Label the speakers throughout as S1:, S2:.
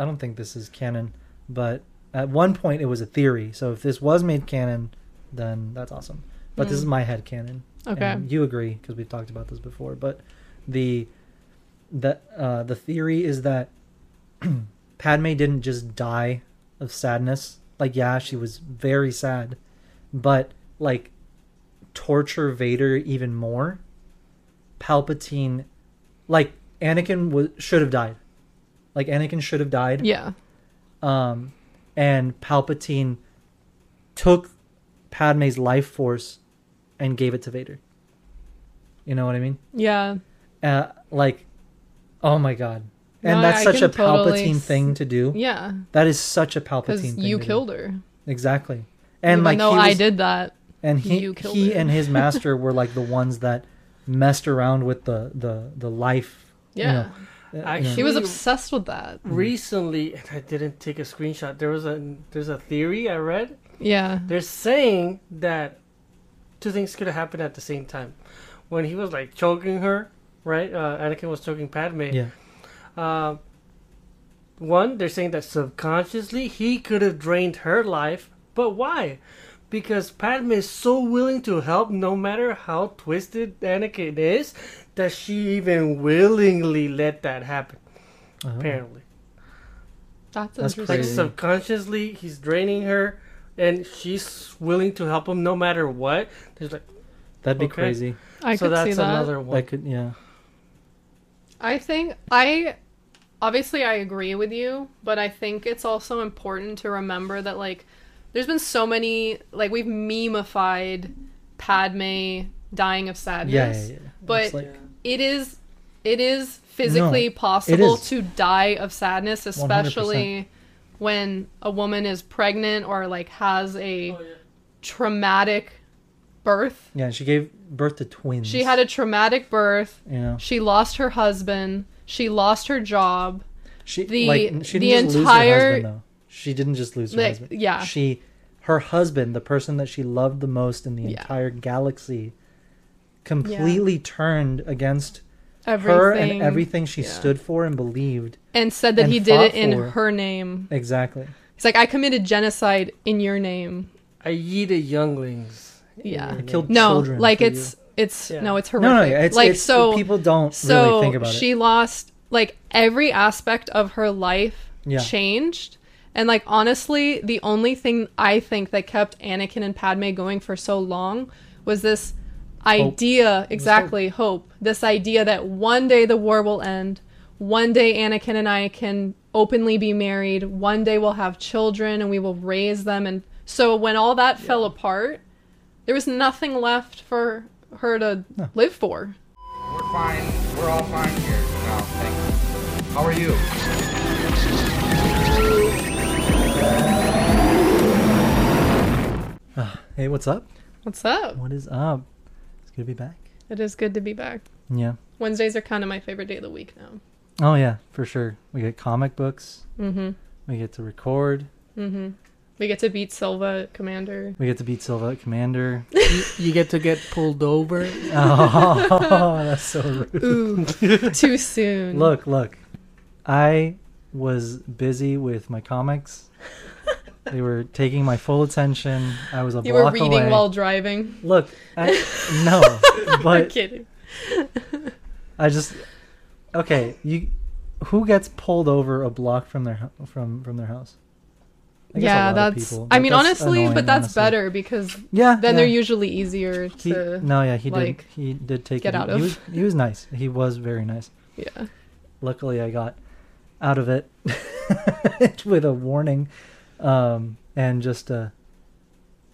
S1: I don't think this is canon, but at one point it was a theory. So if this was made canon, then that's awesome. But this
S2: Mm.
S1: is my head canon.
S2: Okay.
S1: And you agree because we've talked about this before. But the the uh, the theory is that Padme didn't just die of sadness. Like, yeah, she was very sad, but like torture Vader even more. Palpatine, like Anakin was should have died. Like Anakin should have died.
S2: Yeah.
S1: Um, and Palpatine took Padme's life force and gave it to Vader. You know what I mean?
S2: Yeah.
S1: Uh, like, oh my god! And
S2: No,
S1: that's
S2: I
S1: such a
S2: totally
S1: Palpatine
S2: s-
S1: thing to do.
S2: Yeah.
S1: That is such a Palpatine thing.
S2: you
S1: to do.
S2: killed her.
S1: exactly. And
S2: Even
S1: like
S2: though I did that.
S1: and he
S2: you killed
S1: he
S2: her.
S1: and his master were like the ones that messed around with the the the life.
S2: Yeah.
S1: you know.
S3: Actually-
S2: He was obsessed with that.
S3: Recently, and I didn't take a screenshot. There was a there's a theory I read.
S2: Yeah.
S3: They're saying that two things could have happened at the same time. When he was like choking her, right? Uh, Anakin was choking Padme.
S1: yeah.
S3: Uh, one, they're saying that subconsciously he could have drained her life, but why? Because Padme is so willing to help, no matter how twisted Anakin is, that she even willingly let that happen.
S1: Oh.
S3: Apparently,
S2: That's,
S1: That's
S2: interesting.
S3: like subconsciously, he's draining her, and she's willing to help him no matter what. There's like,
S1: That'd be
S3: Okay.
S1: crazy.
S3: so
S2: I could
S3: that's
S2: see that.
S3: another one.
S1: That could yeah.
S2: I think I obviously I agree with you, but I think it's also important to remember that like there's been so many like we've memeified Padme dying of sadness.
S1: Yeah, yeah, yeah.
S2: But
S1: like,
S2: it is it is physically
S1: No,
S2: possible
S1: is.
S2: to die of sadness, especially when a woman is pregnant or like has a oh, traumatic birth.
S1: yeah, she gave birth to twins.
S2: She had a traumatic birth.
S1: you know.
S2: She lost her husband. She lost her job.
S1: She
S2: The-
S1: like she
S2: the
S1: didn't just lose her
S2: entire-
S1: husband though. She didn't just lose her
S2: Like,
S1: husband.
S2: yeah.
S1: She her husband, the person that she loved the most in the
S2: Yeah.
S1: entire galaxy, completely turned against
S2: Everything.
S1: her and everything she
S2: yeah.
S1: stood for and believed.
S2: And said that
S1: and
S2: he did it in
S1: for.
S2: her name.
S1: Exactly.
S2: He's like, I committed genocide in your name.
S3: I yeeted younglings.
S2: Yeah.
S1: I killed
S3: name.
S2: No,
S1: children
S2: like
S1: for
S2: it's it's
S3: Yeah.
S2: no, it's horrific.
S1: No, no, it's
S2: like
S1: it's,
S2: so
S1: people don't
S2: so
S1: really think about it.
S2: she lost like every aspect of her life
S1: Yeah.
S2: changed. And like honestly, the only thing I think that kept Anakin and Padme going for so long was this idea, exactly, hope. This idea that one day the war will end. One day Anakin and I can openly be married. One day we'll have children and we will raise them and so when all that fell apart, there was nothing left for her to live for.
S4: We're fine. We're all fine here. No, thank you. How are you?
S1: Ah, hey, what's up?
S2: What's up?
S1: What is up? It's good to be back.
S2: It is good to be back.
S1: Yeah.
S2: Wednesdays are kind of my favorite day of the week now.
S1: Oh yeah, for sure. We get comic books.
S2: Mm-hmm.
S1: We get to record.
S2: Mm-hmm. We get to beat Silva Commander.
S1: We get to beat Silva at Commander.
S3: You get to get pulled over.
S1: oh, that's so rude.
S2: Ooh, too soon.
S1: Look, look. I was busy with my comics. They were taking my full attention. I was a
S2: you were reading
S1: away.
S2: while driving.
S1: Look, I no,
S2: I'm kidding.
S1: I just okay. You, who gets pulled over a block from their from from their house? I
S2: Yeah, that's. I mean,
S1: that's
S2: honestly,
S1: annoying,
S2: but that's
S1: honestly.
S2: better because
S1: Yeah,
S2: then
S1: yeah.
S2: they're usually easier
S1: He,
S2: to.
S1: no, yeah, he
S2: like,
S1: did. He did take
S2: get
S1: it.
S2: out
S1: he
S2: of.
S1: was he was nice. He was very nice.
S2: Yeah.
S1: Luckily, I got out of it with a warning, um, and just uh,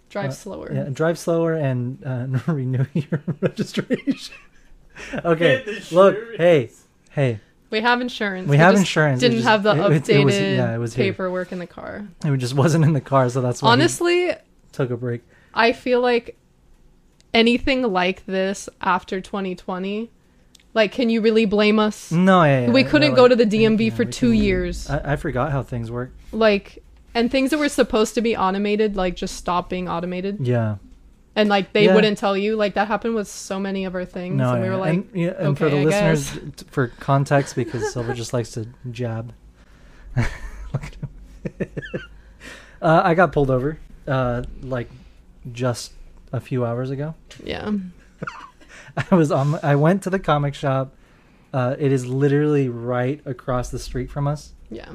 S2: Drive
S1: Uh,
S2: slower.
S1: yeah, drive slower and uh, renew your registration. okay, look, hey, hey,
S2: We have insurance.
S1: we have insurance. It
S2: Didn't
S1: just-
S2: have the
S1: it-
S2: updated
S1: it- it was- yeah, it was here.
S2: paperwork in the car.
S1: It just wasn't in the car, so that's why he
S2: Honestly,
S1: took a break.
S2: I feel like anything like this after 2020, like, can you really blame us?
S1: No, yeah, yeah,
S2: we couldn't
S1: no,
S2: go to the DMV
S1: yeah,
S2: for two years.
S1: I, I forgot how things work.
S2: like, and things that were supposed to be automated, like, just stop being automated.
S1: Yeah,
S2: And, like, they
S1: Yeah.
S2: wouldn't tell you. Like, that happened with so many of our things.
S1: no,
S2: and we
S1: yeah.
S2: were like,
S1: and, yeah, and for the
S2: I
S1: listeners, t- for context, because Silver just likes to jab uh, I got pulled over, uh, like just a few hours ago.
S2: Yeah.
S1: I was on. I went to the comic shop. Uh, it is literally right across the street from us.
S2: Yeah.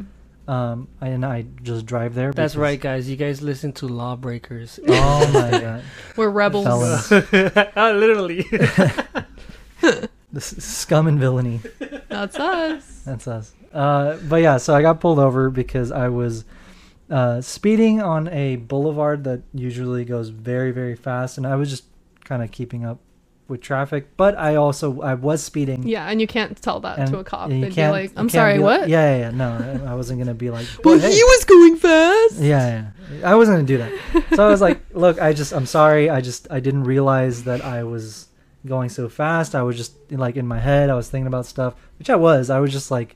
S1: Um, and I just drive there.
S3: That's
S1: because-
S3: right, guys. You guys listen to Lawbreakers.
S1: Oh my god,
S2: We're rebels.
S1: Felons.
S3: Literally.
S1: this is scum and villainy.
S2: That's us.
S1: That's us. Uh, but yeah, so I got pulled over because I was uh, speeding on a boulevard that usually goes very, very fast, and I was just kind of keeping up with traffic. But I also I was speeding.
S2: Yeah, and you can't tell that
S1: and
S2: to a cop.
S1: you
S2: They'd be
S1: can't-
S2: like, "I'm sorry,
S1: like-
S2: what?"
S1: yeah, yeah, yeah, no, I wasn't gonna be like.
S2: Well,
S1: "But hey."
S2: he was going fast.
S1: yeah, yeah. I wasn't gonna do that. So I was like, "Look, I just, I'm sorry. I just, I didn't realize that I was going so fast. I was just like in my head. I was thinking about stuff, which I was. I was just like,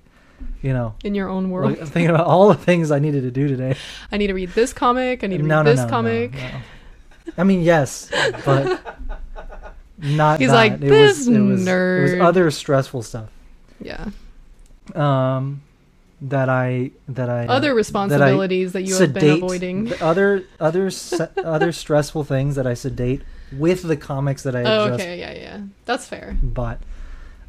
S1: you know,
S2: In your own world.
S1: thinking about all the things I needed to do today.
S2: I need to read this comic. I need to read
S1: no, no,
S2: this
S1: no, no,
S2: comic.
S1: no. I mean, yes, but not.
S2: He's
S1: that.
S2: like,
S1: it
S2: "This
S1: was, it was, It was other stressful stuff.
S2: Yeah.
S1: Um, that I that I
S2: Other responsibilities that, you have been avoiding.
S1: the other other se- other stressful things that I sedate with the comics that I
S2: Oh, okay, yeah, yeah. That's fair.
S1: But,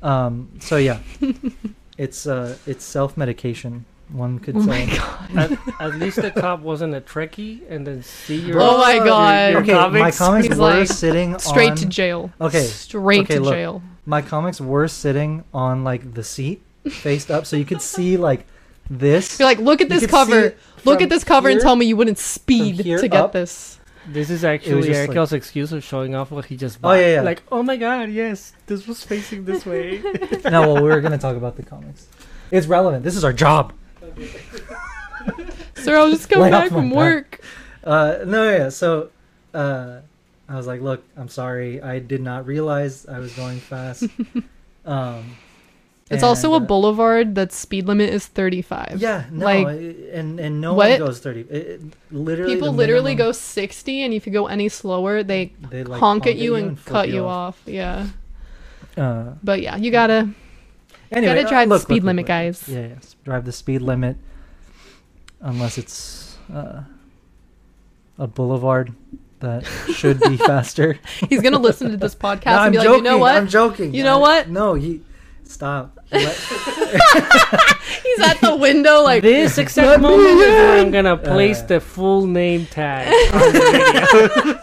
S1: Um, so yeah, it's uh, it's self medication. One could
S2: Oh
S1: say.
S2: my god.
S3: at, at least the cop wasn't a Trekkie and then see your.
S2: Oh my God.
S3: Your,
S1: Okay,
S3: your
S1: my
S3: comics.
S1: comics
S2: He's
S1: were
S2: like,
S1: sitting
S2: Straight
S1: on,
S2: to jail.
S1: Okay,
S2: Straight
S1: okay,
S2: to
S1: look.
S2: jail.
S1: My comics were sitting on like the seat, faced up, so you could see like this.
S2: You're like, look at this cover. Look at this cover and tell me you wouldn't speed to get
S1: up.
S2: this.
S3: This is actually
S1: just
S3: Arakel's excuse of showing off what he just
S1: Oh,
S3: bought.
S1: yeah, yeah.
S3: Like, oh my god, yes, this was facing this way.
S1: no, well, we were gonna talk about the comics. It's relevant. This is our job.
S2: Sir, I'll just come
S1: Lay
S2: back from work.
S1: Uh, no, yeah. So, uh, I was like, "Look, I'm sorry. I did not realize I was going fast." um,
S2: It's also a
S1: uh,
S2: boulevard that speed limit is 35.
S1: Yeah, no,
S2: Like,
S1: and and no
S2: what?
S1: one goes thirty. It, it- literally,
S2: People literally
S1: minimum-
S2: go 60, and if you go any slower, they
S1: They like
S2: honk at you and
S1: flip
S2: cut you off. Yeah.
S1: Uh,
S2: But yeah, you gotta.
S1: Anyway,
S2: Gotta
S1: uh,
S2: drive the speed
S1: look, look,
S2: limit,
S1: look.
S2: guys.
S1: Yeah, yes, drive the speed limit, unless it's uh, a boulevard that should be faster.
S2: He's gonna listen to this podcast
S1: No,
S2: and
S1: I'm
S2: be
S1: joking.
S2: like, you know what?
S1: I'm joking.
S2: You know
S1: I-
S2: what?
S1: No, he stop. Let-
S2: He's at the window like,
S3: this exact moment is where I'm gonna place
S1: Uh.
S3: the full name tag. on the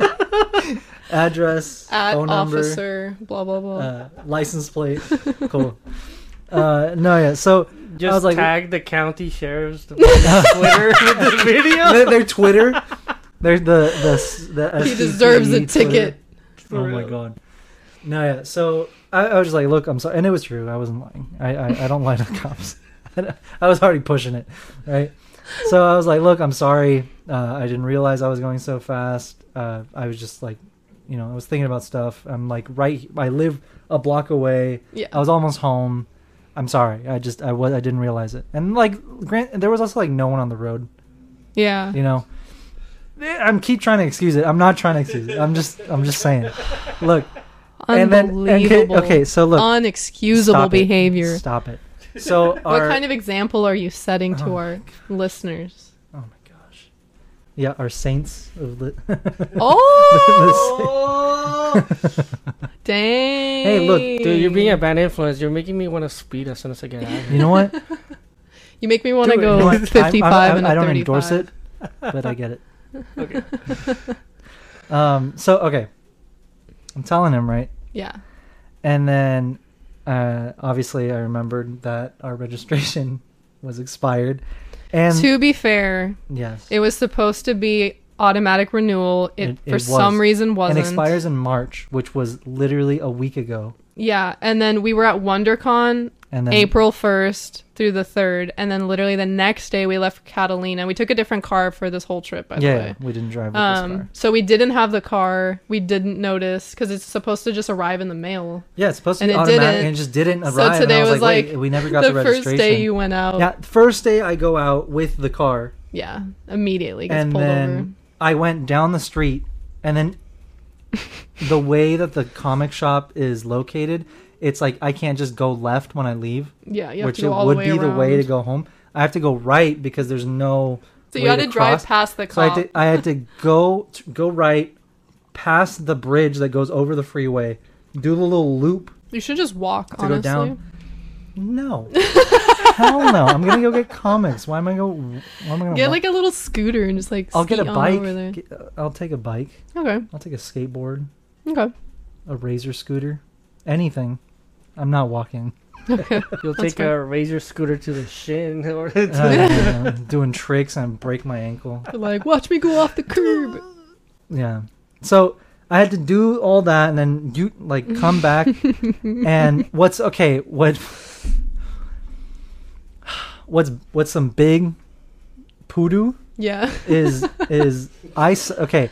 S3: video.
S1: address,
S2: at
S1: phone number,
S2: officer, blah blah blah.
S1: uh, license plate. cool. Uh, no, yeah. So
S3: Just
S1: was like-
S3: tag the county sheriff's department Twitter with the video.
S1: their, their Twitter, their the the s- the.
S2: he
S1: SCTV
S2: deserves a
S1: Twitter.
S2: ticket.
S3: For
S1: oh my god. No, yeah. So I, I was just like, look, I'm sorry, and it was true. I wasn't lying. I I, I don't lie to the cops. I was already pushing it, right? So I was like, look, I'm sorry. Uh, I didn't realize I was going so fast. Uh, I was just like, you know, I was thinking about stuff. I'm like, right. I live a block away.
S2: Yeah.
S1: I was almost home. I'm sorry. I just I was I didn't realize it. And like, grant there was also like no one on the road.
S2: Yeah.
S1: You know. Eh, I'm keep trying to excuse it. I'm not trying to excuse it. I'm just I'm just saying. Look, and then okay,
S2: Unbelievable.
S1: okay, so look,
S2: Unexcusable
S1: stop it.
S2: behavior.
S1: Stop it. So
S2: What kind of example are you setting to
S1: Oh
S2: our listeners?
S1: My gosh, yeah, our saints of lit.
S2: Oh, dang!
S1: Hey, look,
S3: Dude, you're being a bad influence. You're making me want to speed as soon as I get out. of
S1: you know what?
S2: You make me want to go
S1: You know what? I'm-
S2: 55
S1: I'm-
S2: and
S1: I
S2: a
S1: don't
S2: 35.
S1: endorse it, but I get it.
S3: Okay.
S1: Um. So okay, I'm telling him right,
S2: Yeah.
S1: and then uh, obviously I remembered that our registration was expired, and
S2: to be fair,
S1: yes,
S2: it was supposed to be automatic renewal. It,
S1: It-
S2: for
S1: it
S2: some reason wasn't.
S1: And expires in March, which was literally a week ago,
S2: Yeah, and then we were at WonderCon
S1: and then
S2: April 1st through the 3rd, and then literally the next day we left Catalina. We took a different car for this whole trip, by the
S1: yeah,
S2: way.
S1: we didn't drive with this
S2: Um,
S1: car.
S2: so we didn't have the car. We didn't notice because it's supposed to just arrive in the mail.
S1: Yeah, it's supposed to
S2: and
S1: be automatic,
S2: didn't.
S1: and it just didn't
S2: So
S1: arrive. and
S2: today
S1: was,
S2: was
S1: like,
S2: like
S1: we never got
S2: the,
S1: the,
S2: first day you went out.
S1: yeah, first day I go out with the car,
S2: Yeah, immediately gets
S1: and
S2: pulled
S1: then
S2: over.
S1: I went down the street, and then the way that the comic shop is located, it's like I can't just go left when I leave,
S2: Yeah, you have
S1: which
S2: to go
S1: it
S2: all
S1: would
S2: the way
S1: be the way to go home. I have to go right because there's no
S2: So you
S1: way
S2: had to drive
S1: cross.
S2: past the
S1: So I
S2: cop.
S1: had to, I had to go go right past the bridge that goes over the freeway, do the little loop
S2: you should just walk.
S1: to
S2: honestly,
S1: go down. No, hell no! I'm gonna go get comics. Why am I go? Why am I gonna?
S2: get
S1: walk?
S2: like a little scooter and just like.
S1: I'll get a
S2: on
S1: bike.
S2: over there.
S1: Get- uh, I'll take a bike.
S2: Okay.
S1: I'll take a skateboard,
S2: Okay.
S1: a razor scooter, anything. I'm not walking.
S2: Okay.
S3: You'll
S2: That's
S3: take
S2: fair.
S3: a razor scooter to the shin or
S1: Uh, yeah, doing tricks and break my ankle.
S2: like, watch me go off the curb.
S1: Yeah. So I had to do all that and then you like come back and what's okay, what what's what's some big poodoo
S2: Yeah.
S1: is is I s- okay.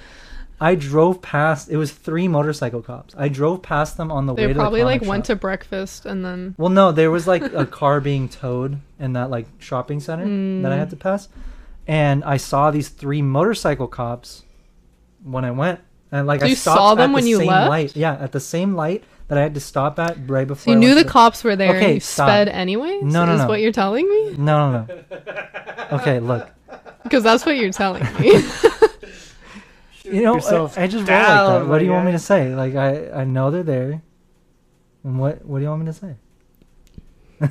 S1: I drove past it was three motorcycle cops. I drove past them on the way
S2: They
S1: to the
S2: probably like
S1: comic
S2: went to breakfast and then.
S1: Well, no, there was like a car being towed in that like shopping center that I had to mm. pass, and I saw these three motorcycle cops when I went, and like I
S2: You saw them
S1: at
S2: when
S1: the
S2: you
S1: same
S2: left?
S1: light. Yeah, at the same light that I had to stop at right before.
S2: So you
S1: I
S2: knew the cops were there
S1: Okay,
S2: and you
S1: stop.
S2: sped anyway?
S1: No, no,
S2: Is
S1: no.
S2: what you're telling me?
S1: No, no, no. Okay, look.
S2: Because that's what you're telling me.
S1: You know,
S3: yourself
S1: I, I just roll like that. What do you
S3: my
S1: want me to say? Like I, I know they're there. And what, what do you want me to say?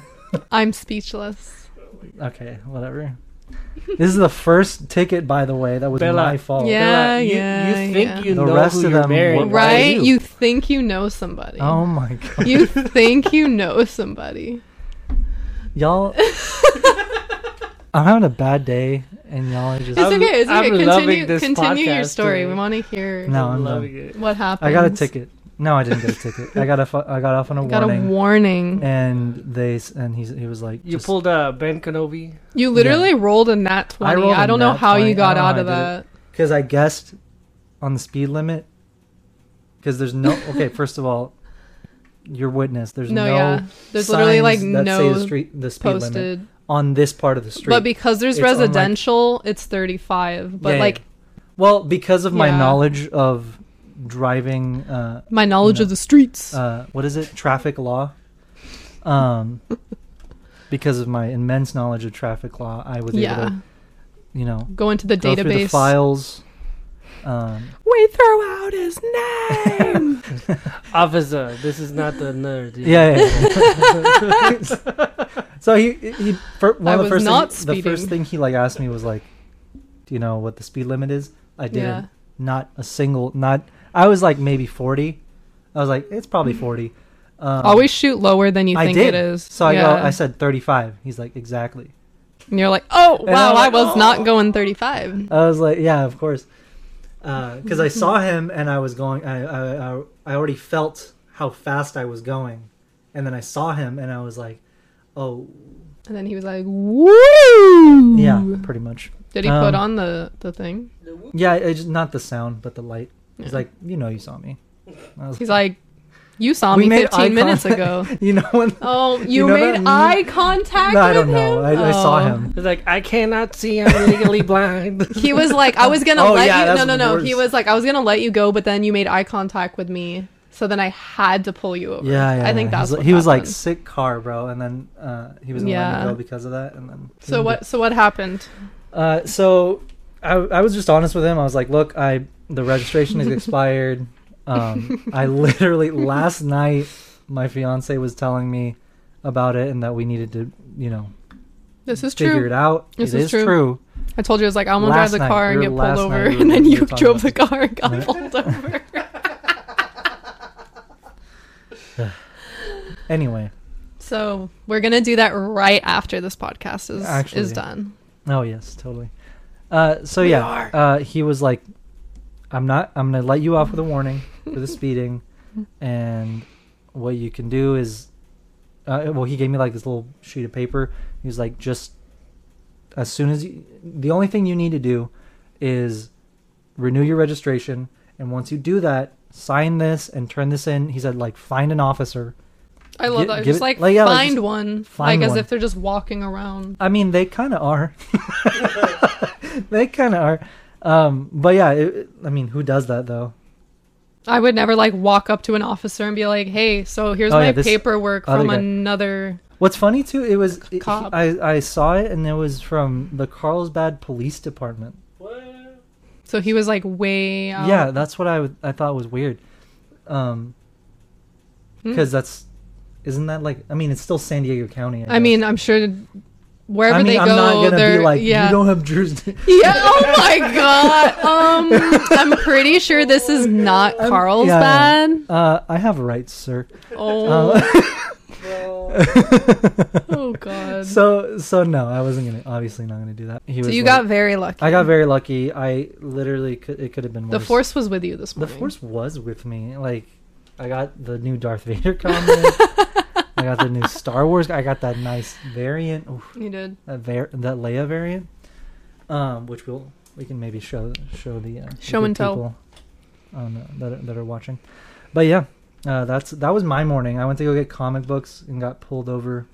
S2: I'm speechless.
S1: Okay, whatever. this is the first ticket, by the way. That was
S3: Bella,
S1: my fault.
S2: Yeah,
S3: Bella, you,
S2: yeah,
S3: you think
S2: yeah.
S3: you
S1: The
S3: know
S1: rest
S3: who
S1: of
S3: you're
S1: them
S3: marrying,
S1: were-
S2: Right?
S1: you?
S2: You think you know somebody.
S1: Oh my god.
S2: You think you know somebody.
S1: y'all i'm having a bad day and y'all are just
S2: It's
S3: I'm-
S2: okay. It's okay.
S3: I'm loving
S2: Continue,
S3: this
S2: continue your story.
S3: today.
S2: We want to hear
S1: No,
S3: I'm
S1: I'm
S3: loving
S1: done.
S3: it.
S2: what happened.
S1: i got a ticket no i didn't get a ticket i got a fu- i got off on a
S2: Got
S1: warning
S2: a warning.
S1: and they and he's he was like
S3: You
S1: just-
S3: pulled uh, Ben Kenobi.
S2: You literally rolled a nat 20. I,
S1: rolled a
S2: don't know how
S1: 20.
S2: you got
S1: I don't know
S2: out of that.
S1: because I guessed on the speed limit. Because there's no okay. First of all, your witness. There's
S2: No,
S1: no.
S2: yeah. There's literally like
S1: signs that say
S2: no
S1: the street the speed limit
S2: posted.
S1: On this part of the street.
S2: But because there's
S1: It's
S2: residential, it's 35. But
S1: Yeah, yeah.
S2: like
S1: well, because of my
S2: Yeah.
S1: knowledge of driving, uh,
S2: my knowledge
S1: know,
S2: of the streets.
S1: uh, what is it? Traffic law. Um, because of my immense knowledge of traffic law, I was able to, you know,
S2: Go into the
S1: go through the
S2: database.
S1: files. Um,
S2: We throw out his name.
S3: Officer, this is not the nerd. you know.
S1: Yeah. yeah. so he he for, one
S2: I
S1: of the
S2: was
S1: first
S2: not
S1: thing, the first thing he like asked me was like, "Do you know what the speed limit is?" I didn't.
S2: Yeah.
S1: Not a single. Not. I was like maybe forty. I was like, it's probably forty. Um,
S2: Always shoot lower than you
S1: I
S2: think
S1: did.
S2: it is.
S1: So I go. I said thirty-five. He's like, exactly.
S2: and you're like, oh
S1: And
S2: wow,
S1: I'm
S2: I was
S1: "Oh."
S2: not going 35.
S1: I was like, yeah, of course. Because I saw him and I was going. I, I I I already felt how fast I was going, and then I saw him and I was like, oh
S2: And then he was like, woo.
S1: yeah, pretty much.
S2: Did he put
S1: Um,
S2: on the the thing?
S1: Yeah, it's just not the sound, but the light. He's
S2: Yeah.
S1: like, you know, you saw me.
S2: He's like, you saw
S1: We
S2: me
S1: made
S2: 15 minutes
S1: contact.
S2: ago.
S1: you know when?
S2: Oh, you,
S1: You know
S2: made eye contact
S1: No, I
S2: with
S1: don't know.
S2: him?
S1: I, I saw
S2: Oh.
S1: him.
S3: It's like I cannot see. I'm legally blind.
S2: He was like, I was gonna
S1: Oh,
S2: let
S1: yeah,
S2: you. No, no, no.
S1: worse.
S2: He was like, I was gonna let you go, but then you made eye contact with me, so then I had to pull you over.
S1: Yeah, yeah.
S2: I think
S1: yeah.
S2: that's
S1: He's-
S2: what
S1: he was like sick car, bro, and then uh, he was gonna let
S2: Yeah.
S1: me go because of that, and then
S2: So what? So what happened?
S1: Uh, so I, I was just honest with him. I was like, look, I the registration is expired. Um, I literally last night my fiance was telling me about it and that we needed to, you know,
S2: This is
S1: figure
S2: true.
S1: it out.
S2: This
S1: it
S2: is
S1: is
S2: true.
S1: true.
S2: I told you I was like, I'm gonna
S1: Last
S2: drive the car
S1: We
S2: and get pulled
S1: night
S2: over,
S1: we were-
S2: and then you drove the car and got pulled over.
S1: Anyway,
S2: so we're gonna do that right after this podcast is
S1: Actually.
S2: is done.
S1: oh yes, totally. Uh, so yeah, uh, he was like, I'm not. I'm gonna let you off with a warning for the speeding, and what you can do is, uh, well, he gave me like this little sheet of paper. He was like, just as soon as you, the only thing you need to do is renew your registration, and once you do that, sign this and turn this in. He said, like, find an officer.
S2: I love
S1: Gi-
S2: that. Just
S1: it-
S2: like,
S1: like, yeah,
S2: find
S1: just
S2: one,
S1: find
S2: like as if they're just walking around.
S1: I mean, they kind of are. they kind of are. Um, but yeah, it, I mean, who does that though?
S2: I would never like walk up to an officer and be like, "Hey, so here's
S1: Oh,
S2: my
S1: yeah,
S2: paperwork from
S1: guy-
S2: another."
S1: What's funny too, it was it. I I saw it and it was from the Carlsbad Police Department.
S3: What?
S2: So he was like way out.
S1: Yeah, that's what I I thought was weird. Um,
S2: Hmm.
S1: because that's isn't that like I mean it's still San Diego County. I,
S2: I mean. I'm sure wherever
S1: I mean
S2: they
S1: I'm
S2: go,
S1: not gonna
S2: they're
S1: be like
S2: yeah.
S1: you don't have jurisdiction.
S2: Yeah. Oh my god. Um, I'm pretty sure this is not
S1: I'm-
S2: Carlsbad.
S1: Uh, I have rights, sir.
S2: Oh.
S1: Uh,
S2: oh god.
S1: so
S2: So,
S1: so no, I wasn't gonna obviously not gonna do that. He was
S2: you
S1: like-
S2: got very lucky.
S1: I got very lucky. I literally could it could have been worse.
S2: the force was with you this morning.
S1: The force was with me. Like I got the new Darth Vader comic. I got the new Star Wars. I got that nice variant. Oof,
S2: You did.
S1: that var- that Leia variant. Um, which we'll we can maybe show show the uh,
S2: Show
S1: good
S2: and tell.
S1: people on uh, that are, that are watching. But yeah, uh, that's that was my morning. I went to go get comic books and got pulled over.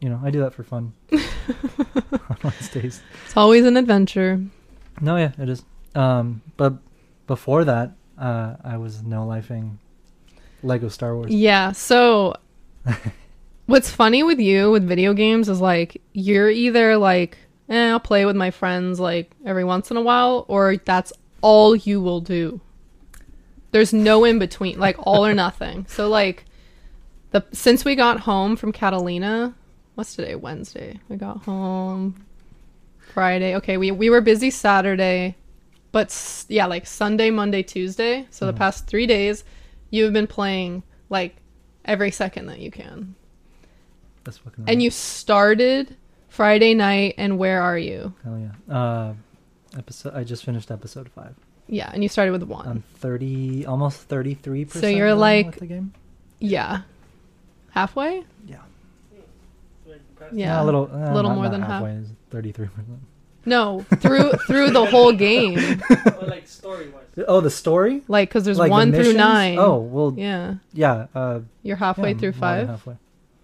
S1: You know, I do that for fun on Wednesdays.
S2: It's always an adventure.
S1: No, yeah, it is. Um, but before that, uh, I was no lifing Lego Star Wars.
S2: Yeah. So, what's funny with you with video games is like you're either like, eh, I'll play with my friends like every once in a while, or that's all you will do. There's no in between, like all or nothing. So like, the since we got home from Catalina, what's today? Wednesday. We got home Friday. Okay, we we were busy Saturday, but s- yeah, like Sunday, Monday, Tuesday. So the
S1: Mhm.
S2: past three days, you've been playing like every second that you can.
S1: That's fucking.
S2: And you started Friday night, and where are you?
S1: Hell yeah. Uh, episode. I just finished episode five.
S2: Yeah, and you started with one.
S1: I'm thirty, almost thirty-three percent.
S2: So you're like-
S1: the game.
S2: yeah, halfway.
S1: Yeah.
S2: Yeah,
S1: a little, uh,
S2: little
S1: not-
S2: more
S1: not
S2: than half.
S1: halfway. Is thirty-three percent.
S2: No, through through the whole game,
S3: like story wise.
S1: Oh, the story.
S2: like because there's
S1: Like the
S2: one through
S1: missions?
S2: nine.
S1: Oh well, yeah.
S2: yeah,
S1: uh,
S2: you're halfway
S1: yeah,
S2: through
S1: I'm more than
S2: five.
S1: Halfway.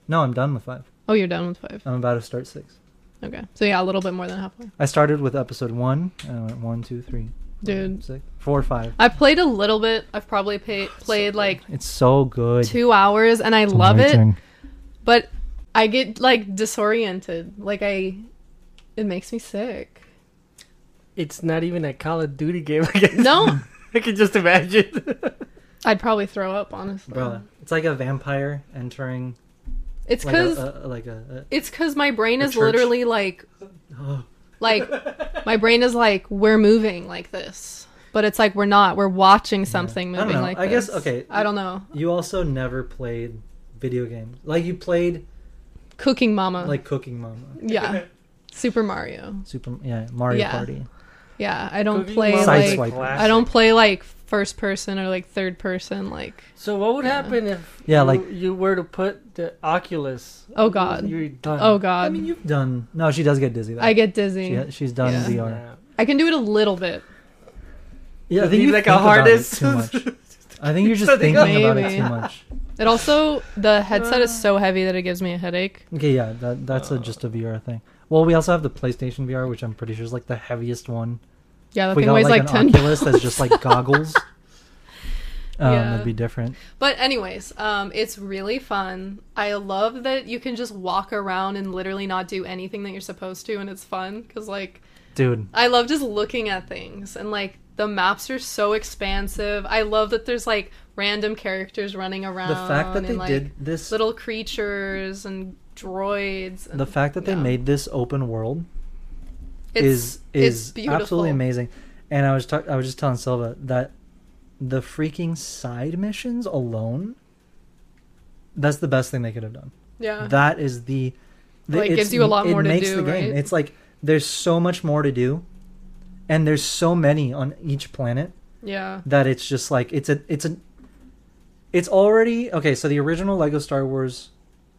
S1: No, I'm done with five.
S2: Oh, you're done with five.
S1: I'm about to start six.
S2: Okay, so yeah, a little bit more than halfway.
S1: I started with episode one. And I went one, two, three, four,
S2: Dude.
S1: six, four, five.
S2: I played a little bit. I've probably pay, played like
S1: It's so good.
S2: two hours, and I
S1: It's
S2: love it.
S1: amazing.
S2: But I get like disoriented. Like I, it makes me sick.
S3: It's not even a Call of Duty game. I guess.
S2: No,
S3: I can just imagine.
S2: I'd probably throw up. Honestly,
S1: Bro, it's like a vampire entering
S2: it's
S1: like
S2: because
S1: a, a, like a,
S2: it's because my brain is
S1: church.
S2: literally like
S1: a
S2: like my brain is like we're moving like this, but it's like we're not. We're watching something
S1: I don't
S2: moving
S1: know.
S2: like
S1: I
S2: this.
S1: guess- okay.
S2: I don't know.
S1: You also never played video games. Like you played
S2: Cooking Mama.
S1: like Cooking Mama,
S2: yeah, Super Mario.
S1: Super yeah, Mario
S2: Yeah.
S1: Party.
S2: Yeah, I don't
S3: Cooking
S2: play
S3: Mama
S2: like
S3: classic.
S2: I don't play like first person or like third person. Like
S3: So what would
S2: Yeah.
S3: happen if
S1: Yeah,
S3: you,
S1: like-
S3: you were to put the Oculus?
S2: Oh, God.
S3: you're done.
S2: oh god,
S1: I mean, you've done. No, she does get dizzy. Though.
S2: I get dizzy.
S1: She, she's done
S2: Yeah.
S1: VR.
S3: Yeah.
S2: I can do it a little bit.
S1: Yeah, I think
S3: need,
S1: you
S3: like
S1: think
S3: a
S1: about it
S3: harness.
S1: too much. I think you're just
S3: Something
S1: thinking about it too much.
S2: It also the headset is uh. so heavy that it gives me a headache.
S1: Okay, yeah, that that's a, just a VR thing. Well, we also have the PlayStation VR, which I'm pretty sure is like the heaviest one.
S2: Yeah, that
S1: we
S2: thing
S1: got
S2: weighs
S1: like,
S2: like,
S1: an
S2: ten.
S1: Oculus that's just like goggles. Um,
S2: Yeah.
S1: that'd be different.
S2: But anyways, um, it's really fun. I love that you can just walk around and literally not do anything that you're supposed to, and it's fun because like
S1: Dude,
S2: I love just looking at things and like the maps are so expansive. I love that there's like random characters running around.
S1: the fact that
S2: and,
S1: they
S2: like,
S1: did this
S2: little creatures and droids. And,
S1: the fact that they made this open world
S2: it's,
S1: is is absolutely amazing. And I was talk- I was just telling Silva that the freaking side missions alone that's the best thing they could have done.
S2: Yeah,
S1: That is the, the
S2: Like, gives you a lot
S1: it
S2: more to
S1: makes
S2: do,
S1: the game.
S2: right?
S1: It's like there's so much more to do and there's so many on each planet
S2: yeah,
S1: that it's just like it's a it's a it's already okay so the original lego star wars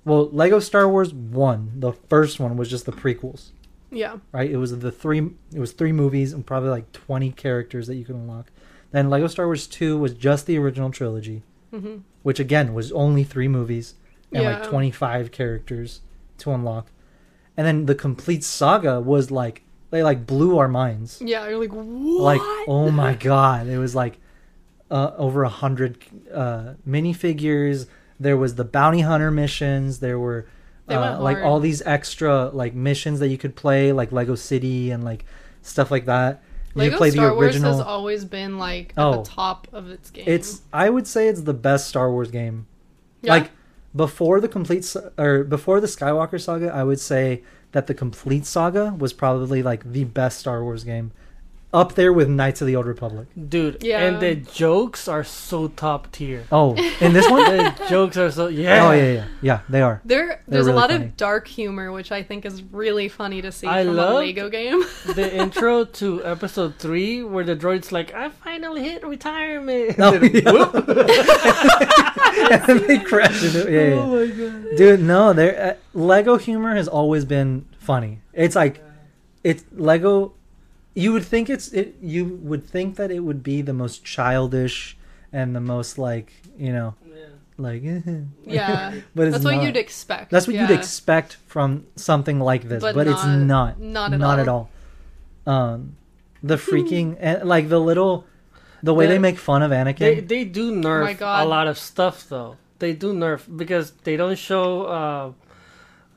S1: well lego star wars 1 the first one was just the prequels.
S2: Yeah,
S1: right? It was the three it was three movies and probably like 20 characters that you could unlock. Then lego star wars 2 was just the original trilogy
S2: hmm
S1: which again was only three movies and like 25 characters to unlock. And then the complete saga was like they like blew our minds.
S2: Yeah. You're like what?
S1: like oh my god it was like uh, over a hundred uh, minifigures there was the bounty hunter missions there were uh, like all these extra like missions that you could play, like Lego City and like stuff like that. You
S2: Lego
S1: play
S2: Star
S1: the
S2: Wars has always been like at
S1: Oh.
S2: the top of its game.
S1: It's I would say it's the best Star Wars game.
S2: Yeah?
S1: Like before the complete or before the Skywalker saga, I would say that the complete saga was probably like the best Star Wars game, up there with Knights of the Old Republic.
S3: Dude,
S2: Yeah.
S3: and the jokes are so top tier.
S1: Oh, in this one?
S3: the jokes are so yeah.
S1: Oh yeah, yeah, yeah. They are.
S2: there, there's
S1: really
S2: a lot
S1: funny.
S2: of dark humor, which I think is really funny to see
S3: I
S2: from a Lego game.
S3: the intro to episode three where the droid's like, I finally hit retirement.
S1: Oh,
S3: And then,
S1: yeah. and they crash into it. Yeah, yeah.
S3: Oh my god.
S1: Dude, no, there. Uh, Lego humor has always been funny. It's like, it's Lego. You would think it's it. You would think that it would be the most childish and the most like you know like.
S2: yeah,
S1: but it's
S2: that's what you'd expect.
S1: That's what
S2: yeah.
S1: you'd expect from something like this, but,
S2: But
S1: it's
S2: not-
S1: not.
S2: not at
S1: not
S2: all.
S1: at all. Um, the freaking and like the little, the way
S3: The-
S1: they make fun of Anakin.
S3: They they do nerf
S2: Oh
S3: a lot of stuff though. They do nerf because they don't show uh,